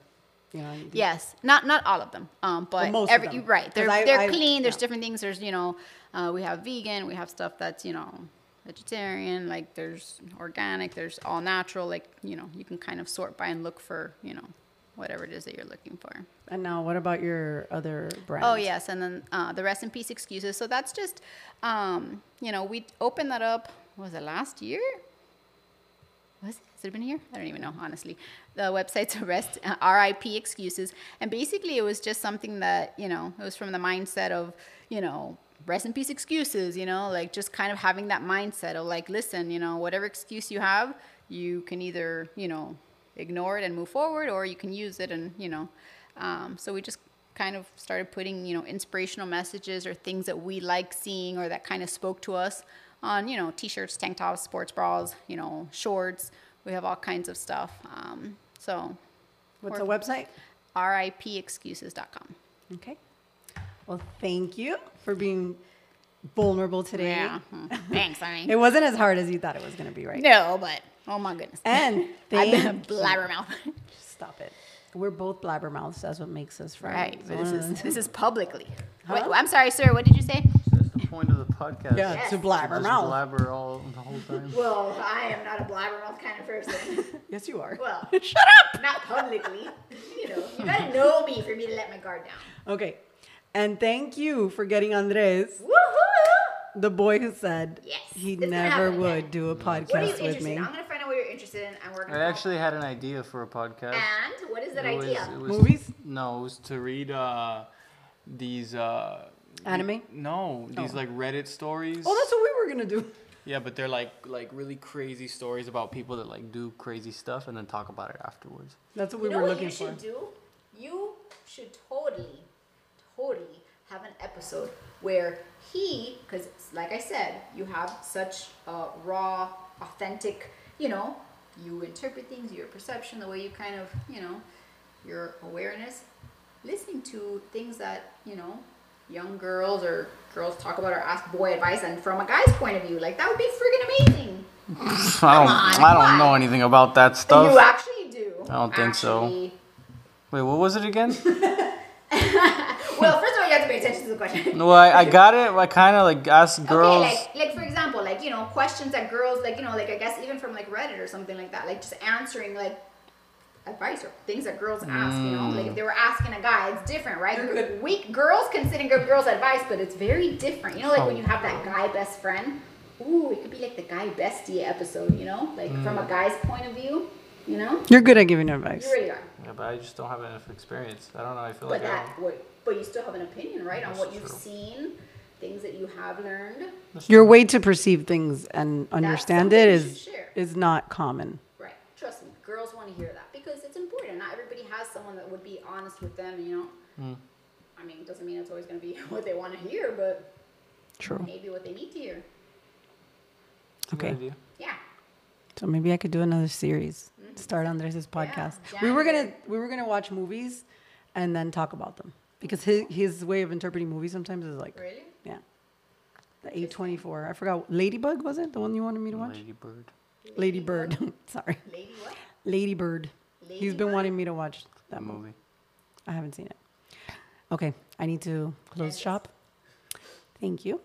A: you know.
B: Yes, not not all of them, um, but
A: most of
B: every
A: them.
B: right. They're
A: I-
B: they're
A: I-
B: clean. There's
A: yeah.
B: different things. There's you know, uh, we have vegan. We have stuff that's you know vegetarian. Like there's organic. There's all natural. Like you know, you can kind of sort by and look for you know whatever it is that you're looking for.
A: And now, what about your other brands?
B: Oh yes, and then uh, the rest in peace excuses. So that's just, um, you know, we opened that up. Was it last year? Was it? Has it been here? I don't even know, honestly. The website's rest uh, RIP excuses, and basically it was just something that you know it was from the mindset of you know rest in peace excuses. You know, like just kind of having that mindset of like, listen, you know, whatever excuse you have, you can either you know ignore it and move forward, or you can use it and you know. Um, so we just kind of started putting you know inspirational messages or things that we like seeing or that kind of spoke to us on you know t-shirts tank tops sports bras you know shorts we have all kinds of stuff um, so
A: What's the website?
B: ripexcuses.com
A: Okay. Well, thank you for being vulnerable today.
B: yeah Mhm. thanks i mean
A: It wasn't as hard as you thought it was going to be, right?
B: no but oh my goodness
A: And
B: i've been a blabbermouth
A: Stop it. We're both blabbermouths. That's what makes us friends.
B: right but this is this is publicly Wait, i'm sorry sir what did you say
C: That's the point of the podcast.
A: Yeah,
B: Yes.
A: to blabber
C: Just
A: mouth.
C: blabber all the whole time.
B: well i am not a blabbermouth kind of person
A: Yes, you are.
B: well
A: Shut up.
B: not publicly you know you gotta know me for me to let my guard down
A: Okay. And thank you for getting Andres,
B: Woohoo!
A: the boy who said
B: Yes,
A: he never would
B: again.
A: do a
B: What
A: podcast with me.
B: in? I'm gonna find out what you're interested in. I'm working.
C: I actually had an idea for a podcast.
B: And what is that
C: It was-
B: idea?
C: it was-
A: Movies?
C: No, it was to read uh, these. Uh,
A: Anime?
C: No, these
A: Oh.
C: like Reddit stories.
A: Oh, that's what we were gonna do.
C: Yeah, but they're like like really crazy stories about people that like do crazy stuff and then talk about it afterwards.
A: That's what
B: you
A: we
B: know
A: were
B: what
A: looking
B: you
A: for.
B: should do? You should totally, totally have an episode where he, because like I said, you have such a raw, authentic, you know, you interpret things, your perception, the way you kind of, you know, your awareness, listening to things that, you know, young girls or girls talk about or ask boy advice and from a guy's point of view. Like that would be freaking amazing.
C: I don't
B: on,
C: I don't know anything about that stuff.
B: You actually do.
C: I don't think so. Wait, what was it again?
B: Well, first of all, you have to pay attention to the question.
C: no, I, I got it. I kind of like asked girls.
B: Okay, like, like for example, like you know, questions that girls like you know, like I guess even from like Reddit or something like that, like just answering like advice or things that girls ask. You know, like if they were asking a guy, it's different, right?
A: They're
B: girls can sit and give girls advice, but it's very different. You know, like when
C: Oh.
B: you have that oh. guy best friend. Ooh, it could be like the guy bestie episode. You know, like from a mm. guy's point of view. You know,
A: You're good at giving advice.
B: you really are.
C: yeah, but I just don't have enough experience. I don't know. I feel
B: But
C: like I
B: that,
C: don't.
B: Wait, but you still have an opinion, right, on what you've
C: true.
B: seen, things that you have learned.
A: Your way to perceive things and understand it
B: is
A: is
B: should share.
A: is not common.
B: Right. Trust me, girls want to hear that because it's important. Not everybody has someone that would be honest with them. You know, mm. I mean, it doesn't mean it's always going to be what they want to hear, but
A: True.
B: maybe what they need to hear.
C: It's a good
A: Okay.
B: Yeah.
A: So maybe I could do another series. Mm-hmm. Start Andres' podcast.
B: Yeah,
A: we were gonna we were gonna watch movies and then talk about them because his his way of interpreting movies sometimes is like
B: Really?
A: yeah. The A twenty four. I forgot. Ladybug was it the one you wanted me to watch?
C: Lady Bird.
A: Lady Bird. Sorry.
B: Lady what?
A: Lady Bird. He's been
B: Ladybird?
A: wanting me to watch that
C: That
A: movie.
C: movie.
A: I haven't seen it. Okay, I need to close
B: Yes.
A: shop. Thank you.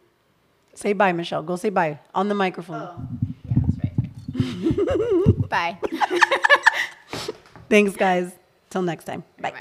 A: Say bye, Michelle. Go say bye on the microphone.
B: Oh, yeah, that's right. Bye.
A: Thanks, guys. Till next time. Bye.
B: Bye.